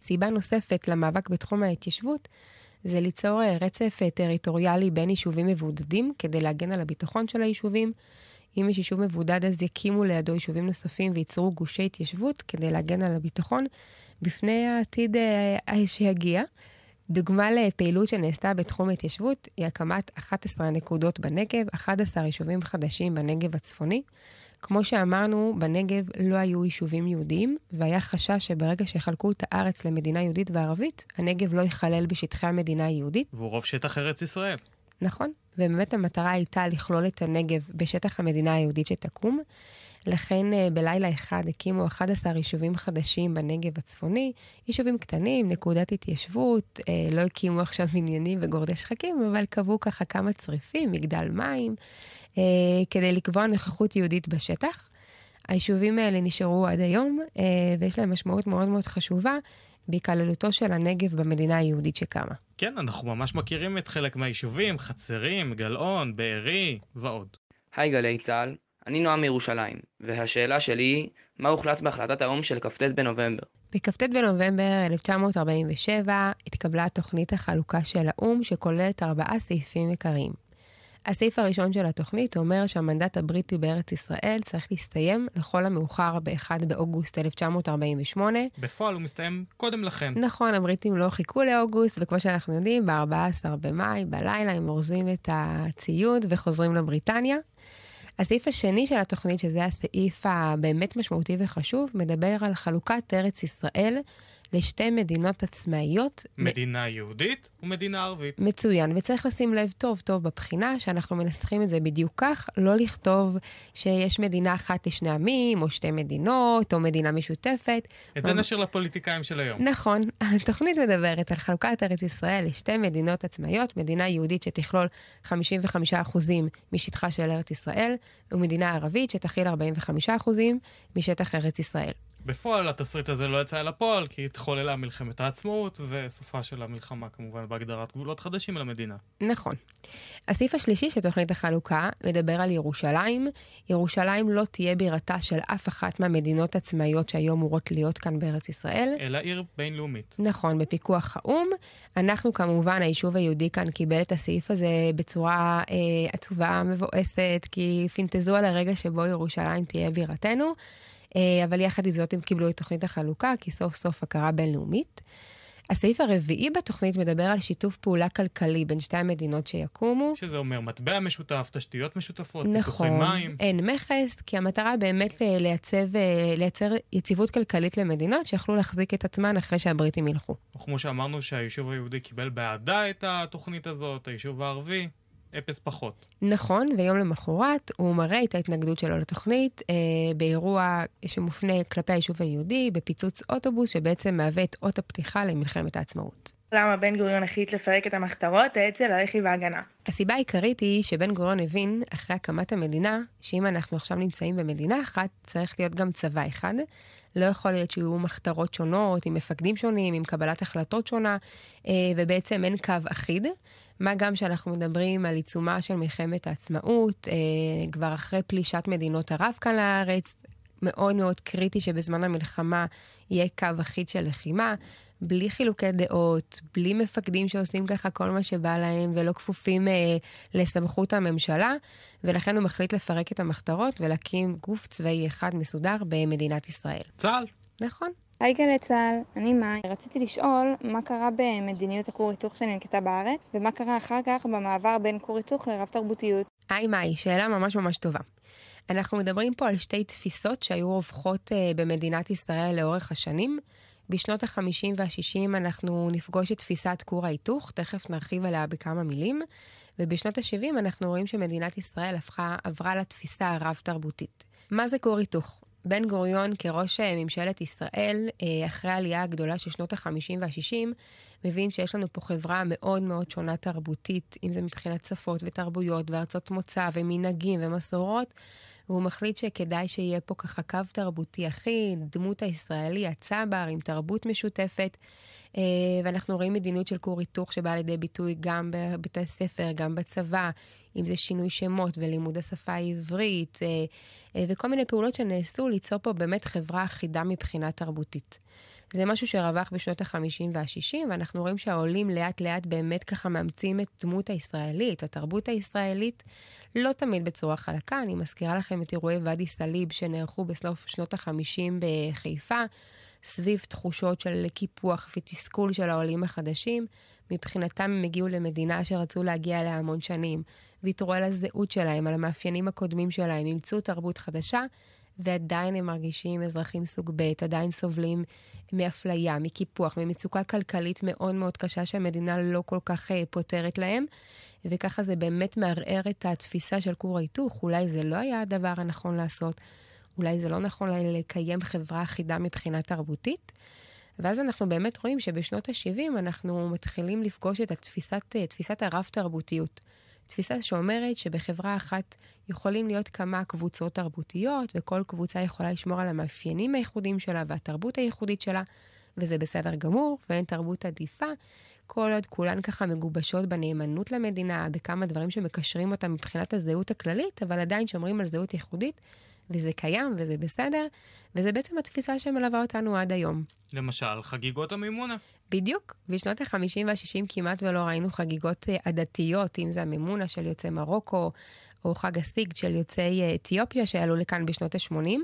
סיבה נוספת למאבק בתחום ההתיישבות זה ליצור אה, רצף אה, טריטוריאלי בין יישובים מבודדים כדי להגן על הביטחון של היישובים. אם יש יישוב מבודד אז יקימו לידו יישובים נוספים וייצרו גושי התיישבות כדי להגן על הביטחון בפני העתיד אה, שיגיע. דוגמה לפעילות שנעשתה בתחום ההתיישבות היא הקמת 11 נקודות בנגב, 11 יישובים חדשים בנגב הצפוני. כמו שאמרנו, בנגב לא היו יישובים יהודיים, והיה חשש שברגע שיחלקו את הארץ למדינה יהודית וערבית, הנגב לא ייכלל בשטחי המדינה היהודית. והוא רוב שטח ארץ ישראל. נכון, ובאמת המטרה הייתה לכלול את הנגב בשטח המדינה היהודית שתקום. לכן אה, בלילה אחד הקימו 11 יישובים חדשים בנגב הצפוני, יישובים קטנים, נקודת התיישבות, אה, לא הקימו עכשיו עניינים וגורדי שחקים, אבל קבעו ככה כמה צריפים, מגדל מים, אה, כדי לקבוע נוכחות יהודית בשטח. היישובים האלה נשארו עד היום, ויש להם משמעות מאוד מאוד חשובה בהיכללותו של הנגב במדינה היהודית שקמה. כן, אנחנו ממש מכירים את חלק מהיישובים, חצרים, גלאון, בארי ועוד. היי גלי צה"ל, אני נועם מירושלים, והשאלה שלי היא, מה הוחלט בהחלטת האו"ם של כ"ט בנובמבר? בכ"ט בנובמבר 1947 התקבלה תוכנית החלוקה של האו"ם שכוללת ארבעה סעיפים עיקריים. הסעיף הראשון של התוכנית אומר שהמנדט הבריטי בארץ ישראל צריך להסתיים לכל המאוחר ב-1 באוגוסט 1948. בפועל הוא מסתיים קודם לכן. נכון, הבריטים לא חיכו לאוגוסט, וכמו שאנחנו יודעים, ב-14 במאי, בלילה, הם אורזים את הציוד וחוזרים לבריטניה. הסעיף השני של התוכנית, שזה הסעיף הבאמת משמעותי וחשוב, מדבר על חלוקת ארץ ישראל לשתי מדינות עצמאיות. מדינה יהודית ומדינה ערבית. מצוין, וצריך לשים לב טוב טוב בבחינה שאנחנו מנסחים את זה בדיוק כך, לא לכתוב שיש מדינה אחת לשני עמים, או שתי מדינות, או מדינה משותפת. את זה או... נשאיר לפוליטיקאים של היום. נכון, התוכנית מדברת על חלוקת ארץ ישראל לשתי מדינות עצמאיות, מדינה יהודית שתכלול 55% משטחה של ארץ ישראל, ומדינה ערבית שתכיל 45% משטח ארץ ישראל. בפועל התסריט הזה לא יצא אל הפועל, כי התחוללה מלחמת העצמאות, וסופה של המלחמה כמובן בהגדרת גבולות חדשים למדינה. נכון. הסעיף השלישי של תוכנית החלוקה מדבר על ירושלים. ירושלים לא תהיה בירתה של אף אחת מהמדינות עצמאיות שהיו אמורות להיות כאן בארץ ישראל. אלא עיר בינלאומית. נכון, בפיקוח האו"ם. אנחנו כמובן, היישוב היהודי כאן קיבל את הסעיף הזה בצורה אה, עצובה, מבואסת, כי פינטזו על הרגע שבו ירושלים תהיה בירתנו. אה, אבל יחד עם זאת הם קיבלו את תוכנית החלוקה, כי סוף סוף הכרה בינלאומית. הסעיף הרביעי בתוכנית מדבר על שיתוף פעולה כלכלי בין שתי המדינות שיקומו. שזה אומר מטבע משותף, תשתיות משותפות, נכון, פיתוחי מים. אין מכס, כי המטרה באמת לייצב, אה, לייצר יציבות כלכלית למדינות שיכולו להחזיק את עצמן אחרי שהבריטים ילכו. כמו שאמרנו שהיישוב היהודי קיבל באהדה את התוכנית הזאת, היישוב הערבי. אפס פחות. נכון, ויום למחרת הוא מראה את ההתנגדות שלו לתוכנית אה, באירוע שמופנה כלפי היישוב היהודי, בפיצוץ אוטובוס שבעצם מהווה את אות הפתיחה למלחמת העצמאות. למה בן גוריון החליט לפרק את המחתרות, האצ"ל, הלח"י וההגנה. הסיבה העיקרית היא שבן גוריון הבין, אחרי הקמת המדינה, שאם אנחנו עכשיו נמצאים במדינה אחת, צריך להיות גם צבא אחד. לא יכול להיות שיהיו מחתרות שונות, עם מפקדים שונים, עם קבלת החלטות שונה, אה, ובעצם אין קו אחיד. מה גם שאנחנו מדברים על עיצומה של מלחמת העצמאות, אה, כבר אחרי פלישת מדינות ערב כאן לארץ, מאוד מאוד קריטי שבזמן המלחמה יהיה קו אחיד של לחימה, בלי חילוקי דעות, בלי מפקדים שעושים ככה כל מה שבא להם ולא כפופים אה, לסמכות הממשלה, ולכן הוא מחליט לפרק את המחתרות ולהקים גוף צבאי אחד מסודר במדינת ישראל. צה"ל. נכון. היי גלי צה"ל, אני מאי. רציתי לשאול מה קרה במדיניות הכור היתוך שננקטה בארץ, ומה קרה אחר כך במעבר בין כור היתוך לרב תרבותיות. היי מאי, שאלה ממש ממש טובה. אנחנו מדברים פה על שתי תפיסות שהיו רווחות uh, במדינת ישראל לאורך השנים. בשנות ה-50 וה-60 אנחנו נפגוש את תפיסת כור ההיתוך, תכף נרחיב עליה בכמה מילים, ובשנות ה-70 אנחנו רואים שמדינת ישראל הפכה, עברה לתפיסה הרב-תרבותית. מה זה כור היתוך? בן גוריון כראש אה, ממשלת ישראל, אה, אחרי העלייה הגדולה של שנות ה-50 וה-60, מבין שיש לנו פה חברה מאוד מאוד שונה תרבותית, אם זה מבחינת שפות ותרבויות וארצות מוצא ומנהגים ומסורות, והוא מחליט שכדאי שיהיה פה ככה קו תרבותי אחיד, דמות הישראלי, הצבר, עם תרבות משותפת, אה, ואנחנו רואים מדיניות של כור היתוך שבאה לידי ביטוי גם בבתי הספר, גם בצבא, אם זה שינוי שמות ולימוד השפה העברית, אה, אה, וכל מיני פעולות שנעשו ליצור פה באמת חברה אחידה מבחינה תרבותית. זה משהו שרווח בשנות ה-50 וה-60, ואנחנו רואים שהעולים לאט לאט באמת ככה מאמצים את דמות הישראלית, התרבות הישראלית, לא תמיד בצורה חלקה. אני מזכירה לכם את אירועי ואדי סאליב שנערכו בסוף שנות ה-50 בחיפה, סביב תחושות של קיפוח ותסכול של העולים החדשים. מבחינתם הם הגיעו למדינה שרצו להגיע אליה המון שנים, ויתרו על הזהות שלהם, על המאפיינים הקודמים שלהם, אימצו תרבות חדשה, ועדיין הם מרגישים אזרחים סוג ב', עדיין סובלים מאפליה, מקיפוח, ממצוקה כלכלית מאוד מאוד קשה שהמדינה לא כל כך uh, פותרת להם, וככה זה באמת מערער את התפיסה של כור ההיתוך, אולי זה לא היה הדבר הנכון לעשות, אולי זה לא נכון לקיים חברה אחידה מבחינה תרבותית. ואז אנחנו באמת רואים שבשנות ה-70 אנחנו מתחילים לפגוש את התפיסת, תפיסת הרב-תרבותיות. תפיסה שאומרת שבחברה אחת יכולים להיות כמה קבוצות תרבותיות, וכל קבוצה יכולה לשמור על המאפיינים הייחודיים שלה והתרבות הייחודית שלה, וזה בסדר גמור, ואין תרבות עדיפה, כל עוד כולן ככה מגובשות בנאמנות למדינה, בכמה דברים שמקשרים אותה מבחינת הזהות הכללית, אבל עדיין שומרים על זהות ייחודית, וזה קיים וזה בסדר, וזה בעצם התפיסה שמלווה אותנו עד היום. למשל, חגיגות המימונה. בדיוק. בשנות ה-50 וה-60 כמעט ולא ראינו חגיגות אה, עדתיות, אם זה המימונה של יוצאי מרוקו, או חג הסיגד של יוצאי אה, אתיופיה שעלו לכאן בשנות ה-80.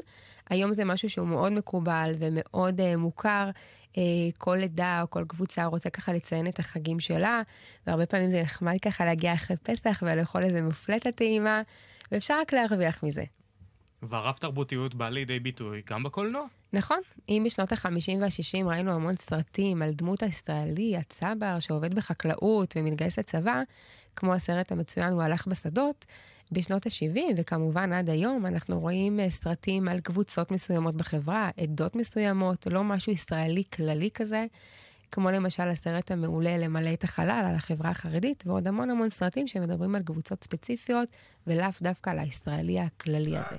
היום זה משהו שהוא מאוד מקובל ומאוד uh, מוכר. Uh, כל עדה או כל קבוצה רוצה ככה לציין את החגים שלה, והרבה פעמים זה נחמד ככה להגיע אחרי פסח ולאכול איזה מופלטה טעימה, ואפשר רק להרוויח מזה. והרב תרבותיות בא לידי ביטוי גם בקולנוע. נכון, אם בשנות ה-50 וה-60 ראינו המון סרטים על דמות הישראלי, הצבר, שעובד בחקלאות ומתגייס לצבא, כמו הסרט המצוין הוא הלך בשדות, בשנות ה-70 וכמובן עד היום אנחנו רואים אה, סרטים על קבוצות מסוימות בחברה, עדות מסוימות, לא משהו ישראלי כללי כזה. כמו למשל הסרט המעולה למלא את החלל על החברה החרדית, ועוד המון המון סרטים שמדברים על קבוצות ספציפיות, ולאו דווקא על הישראלי הכללי הזה.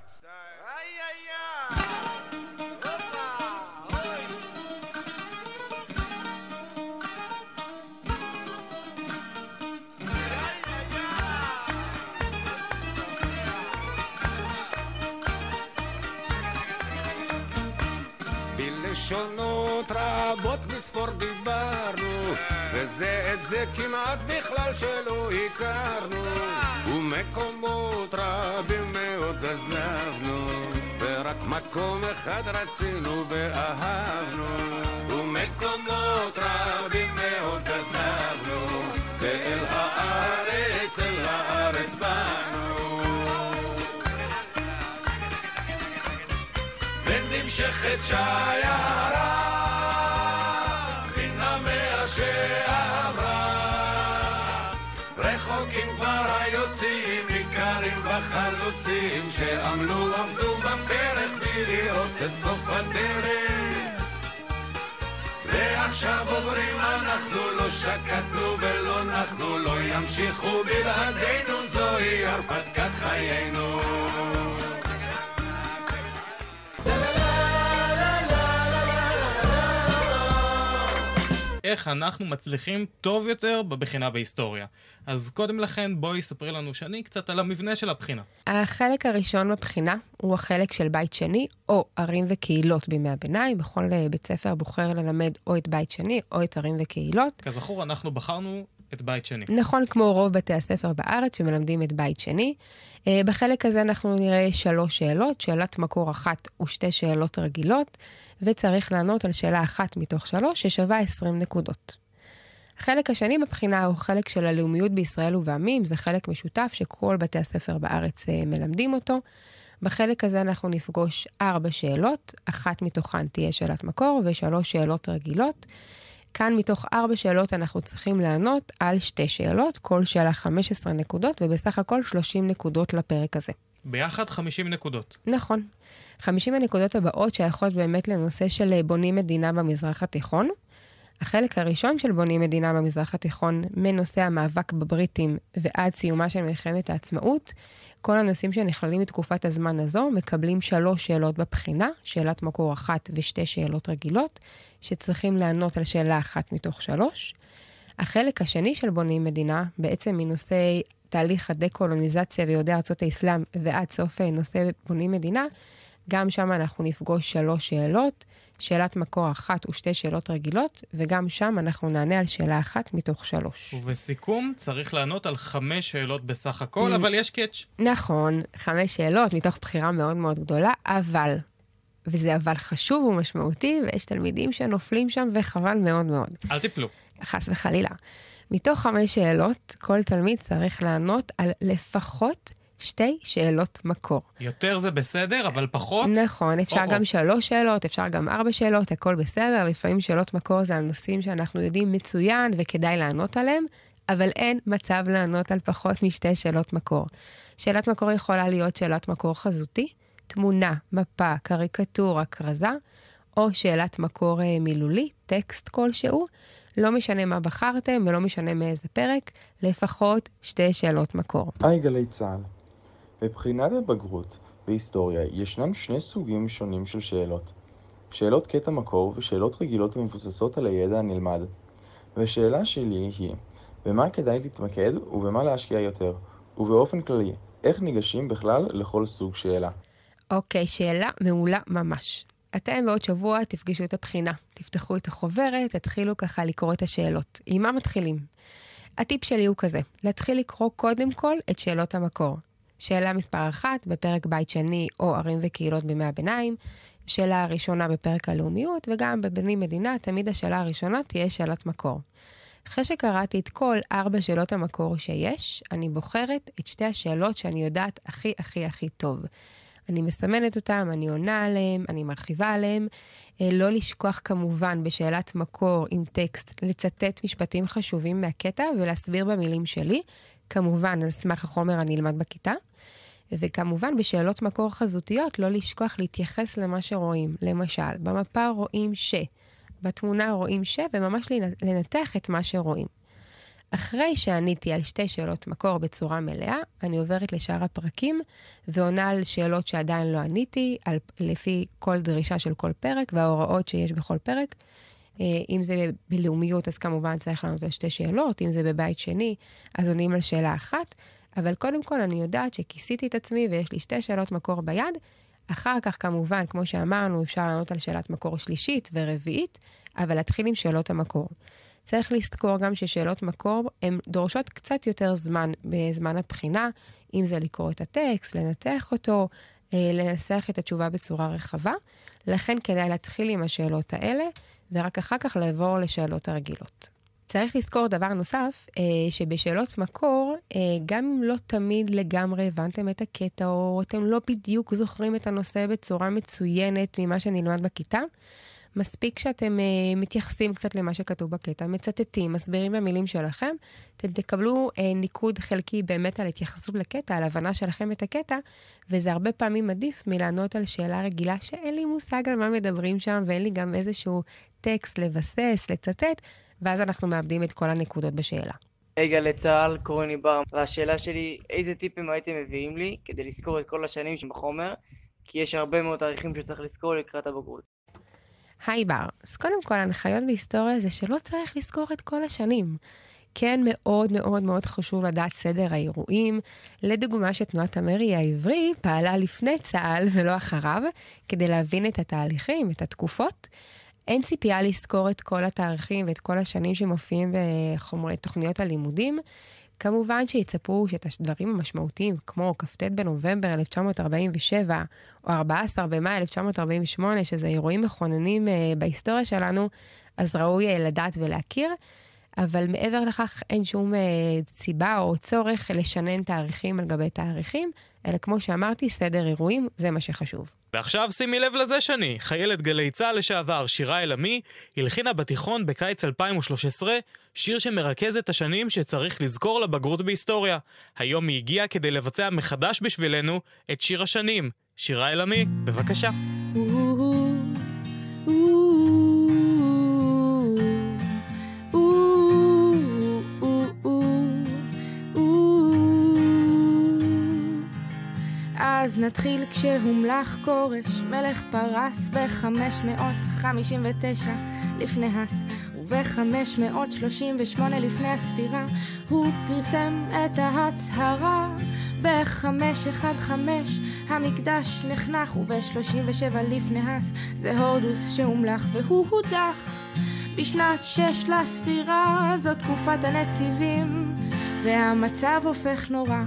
בלשונות רבות מספור דיברנו וזה את זה כמעט בכלל שלא הכרנו. ומקומות רבים מאוד עזבנו ורק מקום אחד רצינו ואהבנו נמשכת שיירה מן המאה שעברה. רחוקים כבר היוצאים ניכרים בחלוצים שעמלו עבדו בפרך בלי לראות את סוף הדרך. ועכשיו עוברים אנחנו לא שקטנו ולא נחנו לא ימשיכו בלעדינו זוהי הרפתקת חיינו איך אנחנו מצליחים טוב יותר בבחינה בהיסטוריה. אז קודם לכן בואי ספרי לנו שני קצת על המבנה של הבחינה. החלק הראשון בבחינה הוא החלק של בית שני או ערים וקהילות בימי הביניים. בכל אה, בית ספר בוחר ללמד או את בית שני או את ערים וקהילות. כזכור אנחנו בחרנו את בית שני. נכון, כמו רוב בתי הספר בארץ שמלמדים את בית שני. אה, בחלק הזה אנחנו נראה שלוש שאלות, שאלת מקור אחת ושתי שאלות רגילות, וצריך לענות על שאלה אחת מתוך שלוש ששווה 20 נקודות. החלק השני בבחינה הוא חלק של הלאומיות בישראל ובעמים, זה חלק משותף שכל בתי הספר בארץ אה, מלמדים אותו. בחלק הזה אנחנו נפגוש ארבע שאלות, אחת מתוכן תהיה שאלת מקור ושלוש שאלות רגילות. כאן מתוך ארבע שאלות אנחנו צריכים לענות על שתי שאלות, כל שאלה 15 נקודות ובסך הכל 30 נקודות לפרק הזה. ביחד 50 נקודות. נכון. 50 הנקודות הבאות שייכות באמת לנושא של אה, בונים מדינה במזרח התיכון. החלק הראשון של בונים מדינה במזרח התיכון, מנושא המאבק בבריטים ועד סיומה של מלחמת העצמאות, כל הנושאים שנכללים בתקופת הזמן הזו מקבלים שלוש שאלות בבחינה, שאלת מקור אחת ושתי שאלות רגילות, שצריכים לענות על שאלה אחת מתוך שלוש. החלק השני של בונים מדינה, בעצם מנושאי תהליך הדה-קולוניזציה ויהודי ארצות האסלאם ועד סוף אה, נושא בונים מדינה, גם שם אנחנו נפגוש שלוש שאלות, שאלת מקור אחת ושתי שאלות רגילות, וגם שם אנחנו נענה על שאלה אחת מתוך שלוש. ובסיכום, צריך לענות על חמש שאלות בסך הכל. אבל יש קאץ'. נכון, חמש שאלות מתוך בחירה מאוד מאוד גדולה, אבל, וזה אבל חשוב ומשמעותי, ויש תלמידים שנופלים שם וחבל מאוד מאוד. אל תיפלו. חס וחלילה. מתוך חמש שאלות, כל תלמיד צריך לענות על לפחות שתי שאלות מקור. יותר זה בסדר, אבל פחות? נכון, אפשר או-או. גם שלוש שאלות, אפשר גם ארבע שאלות, הכל בסדר. לפעמים שאלות מקור זה על נושאים שאנחנו יודעים מצוין וכדאי לענות עליהם, אבל אין מצב לענות על פחות משתי שאלות מקור. שאלת מקור יכולה להיות שאלת מקור חזותי, תמונה, מפה, קריקטורה, כרזה, או שאלת מקור אה, מילולי, טקסט כלשהו. לא משנה מה בחרתם ולא משנה מאיזה פרק, לפחות שתי שאלות מקור. היי גלי צה"ל. בבחינת הבגרות בהיסטוריה ישנם שני סוגים שונים של שאלות. שאלות קטע מקור ושאלות רגילות ומבוססות על הידע הנלמד. והשאלה שלי היא, במה כדאי להתמקד ובמה להשקיע יותר? ובאופן כללי, איך ניגשים בכלל לכל סוג שאלה? אוקיי, שאלה מעולה ממש. אתם בעוד שבוע תפגשו את הבחינה, תפתחו את החוברת, תתחילו ככה לקרוא את השאלות. עם מה מתחילים? הטיפ שלי הוא כזה, להתחיל לקרוא קודם כל את שאלות המקור. שאלה מספר אחת בפרק בית שני או ערים וקהילות בימי הביניים, שאלה הראשונה בפרק הלאומיות, וגם בבנים מדינה תמיד השאלה הראשונה תהיה שאלת מקור. אחרי שקראתי את כל ארבע שאלות המקור שיש, אני בוחרת את שתי השאלות שאני יודעת הכי הכי הכי טוב. אני מסמנת אותם, אני עונה עליהם, אני מרחיבה עליהם. אה, לא לשכוח כמובן בשאלת מקור עם טקסט, לצטט משפטים חשובים מהקטע ולהסביר במילים שלי, כמובן על סמך החומר הנלמד בכיתה. וכמובן בשאלות מקור חזותיות, לא לשכוח להתייחס למה שרואים. למשל, במפה רואים ש, בתמונה רואים ש, וממש לנתח את מה שרואים. אחרי שעניתי על שתי שאלות מקור בצורה מלאה, אני עוברת לשאר הפרקים ועונה על שאלות שעדיין לא עניתי, על, לפי כל דרישה של כל פרק וההוראות שיש בכל פרק. אה, אם זה בלאומיות, אז כמובן צריך לענות על שתי שאלות, אם זה בבית שני, אז עונים על שאלה אחת. אבל קודם כל אני יודעת שכיסיתי את עצמי ויש לי שתי שאלות מקור ביד. אחר כך, כמובן, כמו שאמרנו, אפשר לענות על שאלת מקור שלישית ורביעית, אבל להתחיל עם שאלות המקור. צריך לזכור גם ששאלות מקור הן דורשות קצת יותר זמן בזמן הבחינה, אם זה לקרוא את הטקסט, לנתח אותו, אה, לנסח את התשובה בצורה רחבה. לכן כדאי להתחיל עם השאלות האלה, ורק אחר כך לעבור לשאלות הרגילות. צריך לזכור דבר נוסף, אה, שבשאלות מקור, אה, גם אם לא תמיד לגמרי הבנתם את הקטע, או אתם לא בדיוק זוכרים את הנושא בצורה מצוינת ממה שנלמד בכיתה, מספיק שאתם uh, מתייחסים קצת למה שכתוב בקטע, מצטטים, מסבירים במילים שלכם, אתם תקבלו uh, ניקוד חלקי באמת על התייחסות לקטע, על הבנה שלכם את הקטע, וזה הרבה פעמים עדיף מלענות על שאלה רגילה שאין לי מושג על מה מדברים שם, ואין לי גם איזשהו טקסט לבסס, לצטט, ואז אנחנו מאבדים את כל הנקודות בשאלה. היי גלי צה"ל, קוראים לי בר, והשאלה שלי, איזה טיפים הייתם מביאים לי כדי לזכור את כל השנים שבחומר? כי יש הרבה מאוד תאריכים שצריך לזכור לקראת הבגרות. היי בר, אז קודם כל, הנחיות בהיסטוריה זה שלא צריך לזכור את כל השנים. כן מאוד מאוד מאוד חשוב לדעת סדר האירועים. לדוגמה שתנועת המרי העברי פעלה לפני צה"ל ולא אחריו, כדי להבין את התהליכים, את התקופות. אין ציפייה לזכור את כל התאריכים ואת כל השנים שמופיעים בחומרי תוכניות הלימודים. כמובן שיצפו שאת הדברים המשמעותיים, כמו כ"ט בנובמבר 1947, או 14 במאי 1948, שזה אירועים מכוננים uh, בהיסטוריה שלנו, אז ראוי uh, לדעת ולהכיר. אבל מעבר לכך אין שום אה, סיבה או צורך לשנן תאריכים על גבי תאריכים, אלא כמו שאמרתי, סדר אירועים, זה מה שחשוב. ועכשיו שימי לב לזה שני, חיילת גלי צה"ל לשעבר, שירה אלעמי, הלחינה בתיכון בקיץ 2013 שיר שמרכז את השנים שצריך לזכור לבגרות בהיסטוריה. היום היא הגיעה כדי לבצע מחדש בשבילנו את שיר השנים. שירה אלעמי, בבקשה. אז נתחיל כשהומלך כורש, מלך פרס ב-559 לפני הס, וב-538 לפני הספירה, הוא פרסם את ההצהרה. ב-515 המקדש נחנך, וב-37 לפני הס זה הורדוס שהומלך והוא הודח. בשנת שש לספירה זאת תקופת הנציבים, והמצב הופך נורא.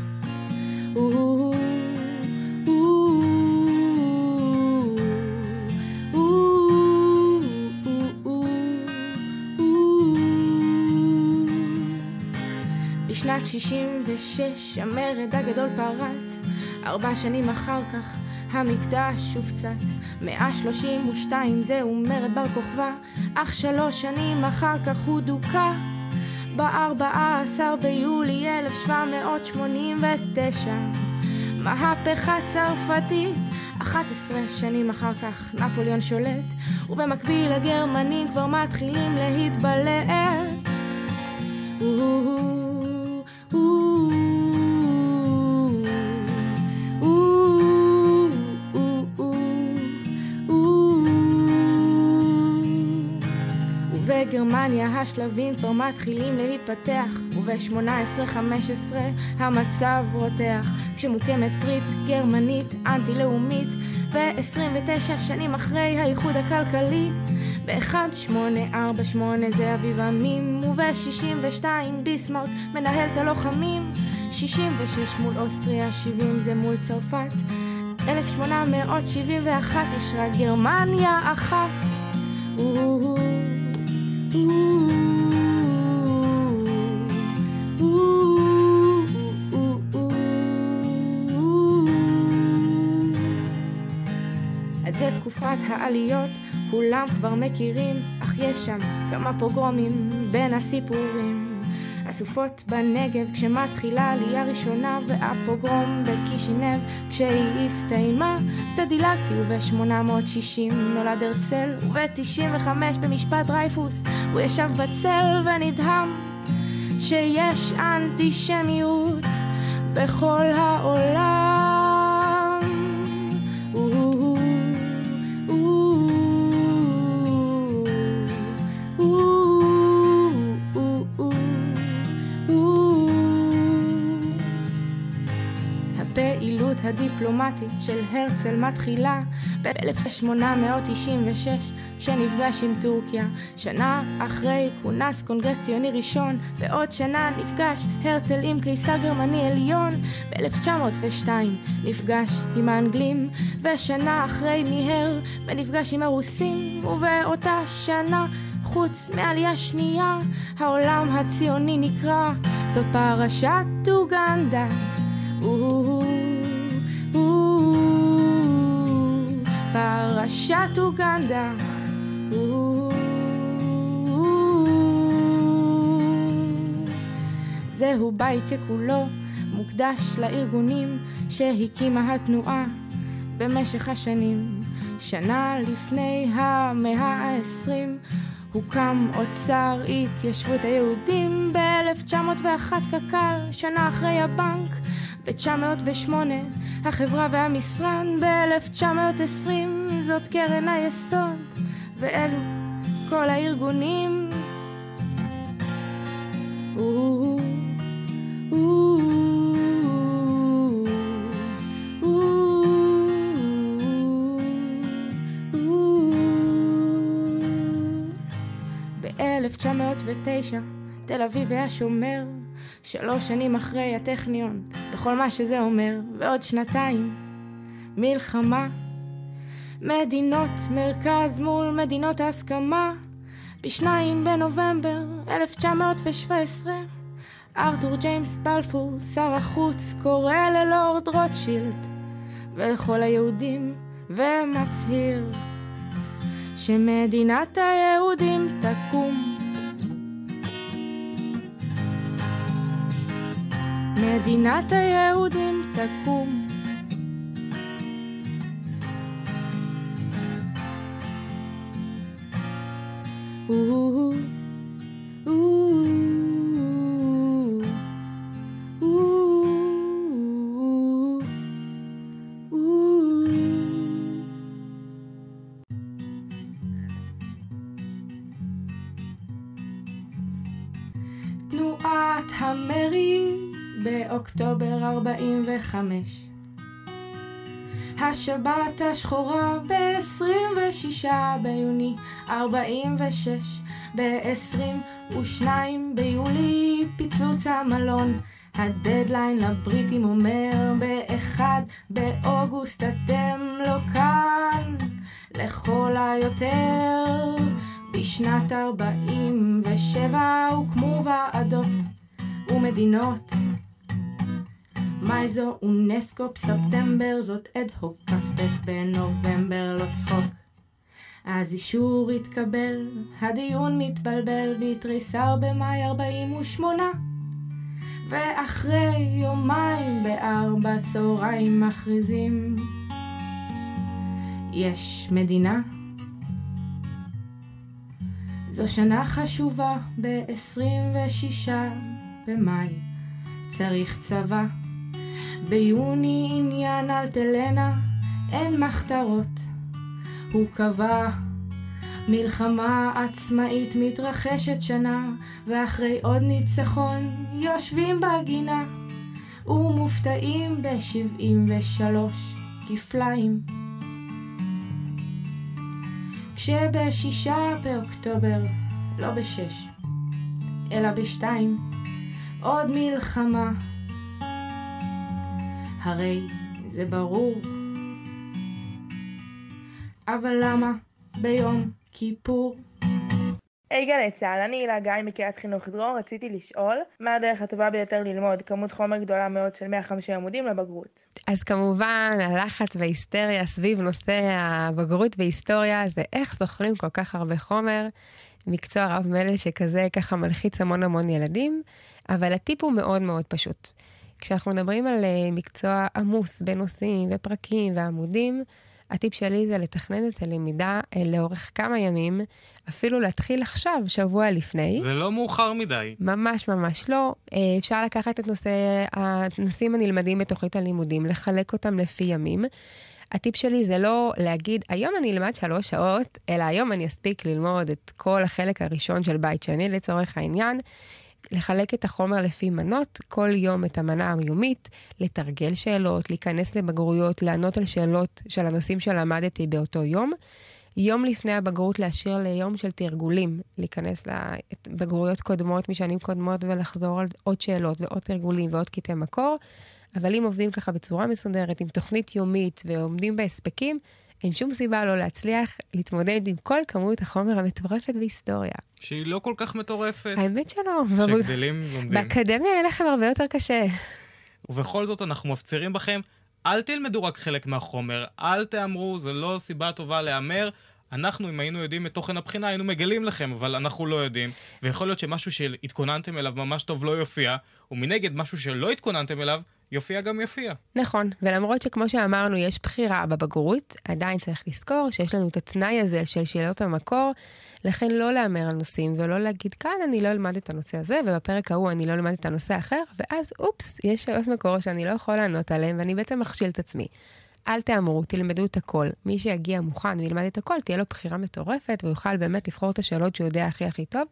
בשנת 66 המרד הגדול פרץ, ארבע שנים אחר כך המקדש הופצץ. 132 זהו מרד בר כוכבא, אך שלוש שנים אחר כך הוא דוכא. ב-14 ביולי 1789 מהפכה צרפתית. 11 שנים אחר כך נפוליאון שולט. ובמקביל הגרמנים כבר מתחילים להתבלט בגרמניה השלבים כבר מתחילים להתפתח וב-18-15 המצב רותח. כשמוקמת ברית גרמנית אנטי-לאומית ו-29 שנים אחרי האיחוד הכלכלי ב-1848 זה אביב עמים וב-62 ביסמרק מנהל את הלוחמים 66 מול אוסטריה 70 זה מול צרפת 1871 יש רק גרמניה אחת תקופת העליות, כולם כבר מכירים, אך יש שם כמה פוגרומים בין הסיפורים. הסופות בנגב כשמתחילה עלייה ראשונה והפוגרום בקישינב כשהיא הסתיימה קצת דילגתי וב-860 נולד הרצל וב-95 במשפט דרייפוס הוא ישב בצל ונדהם שיש אנטישמיות בכל העולם הדיפלומטית של הרצל מתחילה ב-1896 כשנפגש עם טורקיה. שנה אחרי כונס קונגרס ציוני ראשון, בעוד שנה נפגש הרצל עם קיסר גרמני עליון. ב-1902 נפגש עם האנגלים, ושנה אחרי מיהר ונפגש עם הרוסים, ובאותה שנה חוץ מעלייה שנייה, העולם הציוני נקרא, זאת פרשת אוגנדה. פרשת אוגנדה. זהו בית שכולו מוקדש לארגונים שהקימה התנועה במשך השנים. שנה לפני המאה העשרים הוקם אוצר התיישבות היהודים ב-1901 קק"ל, שנה אחרי הבנק ב-908 החברה והמשרד ב-1920 זאת קרן היסוד ואלו כל הארגונים. ב-1909 תל אביב היה שומר. שלוש שנים אחרי הטכניון בכל מה שזה אומר ועוד שנתיים. מלחמה מדינות מרכז מול מדינות ההסכמה ב-2 בנובמבר 1917 ארתור ג'יימס בלפור, שר החוץ, קורא ללורד רוטשילד ולכל היהודים ומצהיר שמדינת היהודים תקום. מדינת היהודים תקום. תנועת המרי באוקטובר 45 השבת השחורה ב-26 ביוני 46 ב-22 ביולי פיצוץ המלון. הדדליין לבריטים אומר ב-1 באוגוסט אתם לא כאן לכל היותר. בשנת 47 הוקמו ועדות ומדינות מאי זו אונסקו בספטמבר זאת אד הוק כ"ט בנובמבר לא צחוק. אז אישור התקבל, הדיון מתבלבל בתריסר במאי 48 ואחרי יומיים בארבע צהריים מכריזים יש מדינה. זו שנה חשובה ב-26 במאי צריך צבא ביוני עניין אלטלנה אין מחתרות הוא קבע מלחמה עצמאית מתרחשת שנה ואחרי עוד ניצחון יושבים בגינה ומופתעים ב-73 כפליים כשבשישה באוקטובר, לא בשש, אלא בשתיים, עוד מלחמה. הרי זה ברור. אבל למה ביום כיפור? היי גלי צה"ל, אני הילה גיא מקריית חינוך דרור, רציתי לשאול מה הדרך הטובה ביותר ללמוד כמות חומר גדולה מאוד של 150 עמודים לבגרות? אז כמובן, הלחץ וההיסטריה סביב נושא הבגרות בהיסטוריה זה איך זוכרים כל כך הרבה חומר. מקצוע רב מלל שכזה ככה מלחיץ המון המון ילדים, אבל הטיפ הוא מאוד מאוד פשוט. כשאנחנו מדברים על אה, מקצוע עמוס בנושאים ופרקים ועמודים, הטיפ שלי זה לתכנן את הלמידה אה, לאורך כמה ימים, אפילו להתחיל עכשיו, שבוע לפני. זה לא מאוחר מדי. ממש ממש לא. אה, אפשר לקחת את נושא, הנושאים הנלמדים בתוכנית הלימודים, לחלק אותם לפי ימים. הטיפ שלי זה לא להגיד, היום אני אלמד שלוש שעות, אלא היום אני אספיק ללמוד את כל החלק הראשון של בית שני לצורך העניין. לחלק את החומר לפי מנות, כל יום את המנה היומית, לתרגל שאלות, להיכנס לבגרויות, לענות על שאלות של הנושאים שלמדתי באותו יום. יום לפני הבגרות להשאיר ליום של תרגולים, להיכנס לבגרויות קודמות משנים קודמות ולחזור על עוד שאלות ועוד תרגולים ועוד קטעי מקור. אבל אם עובדים ככה בצורה מסודרת, עם תוכנית יומית ועומדים בהספקים, אין שום סיבה לא להצליח להתמודד עם כל כמות החומר המטורפת בהיסטוריה. שהיא לא כל כך מטורפת. האמת שלא. שגדלים לומדים. באקדמיה יהיה לכם הרבה יותר קשה. ובכל זאת אנחנו מפצירים בכם, אל תלמדו רק חלק מהחומר, אל תאמרו, זו לא סיבה טובה להמר. אנחנו, אם היינו יודעים את תוכן הבחינה, היינו מגלים לכם, אבל אנחנו לא יודעים. ויכול להיות שמשהו שהתכוננתם אליו ממש טוב לא יופיע, ומנגד משהו שלא התכוננתם אליו, יופיע גם יופיע. נכון, ולמרות שכמו שאמרנו, יש בחירה בבגרות, עדיין צריך לזכור שיש לנו את התנאי הזה של שאלות המקור, לכן לא להמר על נושאים ולא להגיד, כאן אני לא אלמד את הנושא הזה, ובפרק ההוא אני לא אלמד את הנושא האחר, ואז אופס, יש שאלות מקור שאני לא יכול לענות עליהן, ואני בעצם מכשיל את עצמי. אל תאמרו, תלמדו את הכל. מי שיגיע מוכן וילמד את הכל, תהיה לו בחירה מטורפת, והוא יוכל באמת לבחור את השאלות שהוא יודע הכי הכי טוב,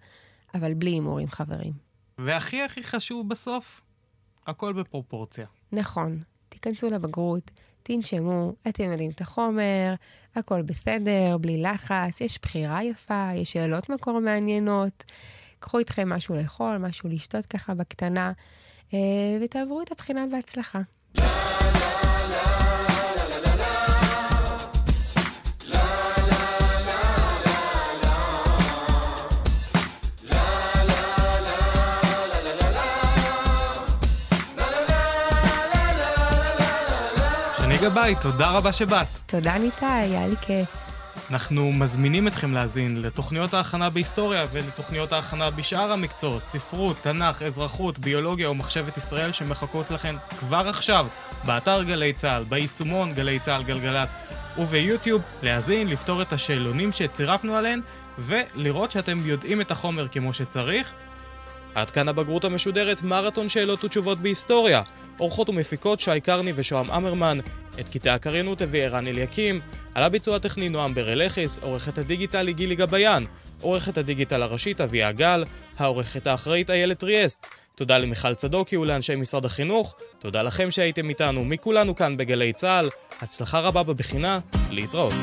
אבל בלי הימורים, חברים. והכי הכי חשוב בסוף, הכל בפרופורציה. נכון. תיכנסו לבגרות, תנשמו, אתם יודעים את החומר, הכל בסדר, בלי לחץ, יש בחירה יפה, יש שאלות מקור מעניינות. קחו איתכם משהו לאכול, משהו לשתות ככה בקטנה, אה, ותעברו את הבחינה בהצלחה. גבאי, תודה רבה שבאת. תודה ניתאי, היה לי כיף. אנחנו מזמינים אתכם להאזין לתוכניות ההכנה בהיסטוריה ולתוכניות ההכנה בשאר המקצועות, ספרות, תנ"ך, אזרחות, ביולוגיה ומחשבת ישראל שמחכות לכם כבר עכשיו, באתר גלי צה"ל, ביישומון גלי צה"ל גלגלצ וביוטיוב, להאזין, לפתור את השאלונים שצירפנו עליהן ולראות שאתם יודעים את החומר כמו שצריך. עד כאן הבגרות המשודרת, מרתון שאלות ותשובות בהיסטוריה. אורחות ומפיקות שי קרני ושוהם אמרמן. את קטעי הקריינות הביא ערן אליקים. על הביצוע הטכני נועם ברלכיס, עורכת הדיגיטל היא גילי גביין. עורכת הדיגיטל הראשית אביה גל. העורכת האחראית איילת טריאסט. תודה למיכל צדוקי ולאנשי משרד החינוך. תודה לכם שהייתם איתנו, מכולנו כאן בגלי צה"ל. הצלחה רבה בבחינה, להתראות.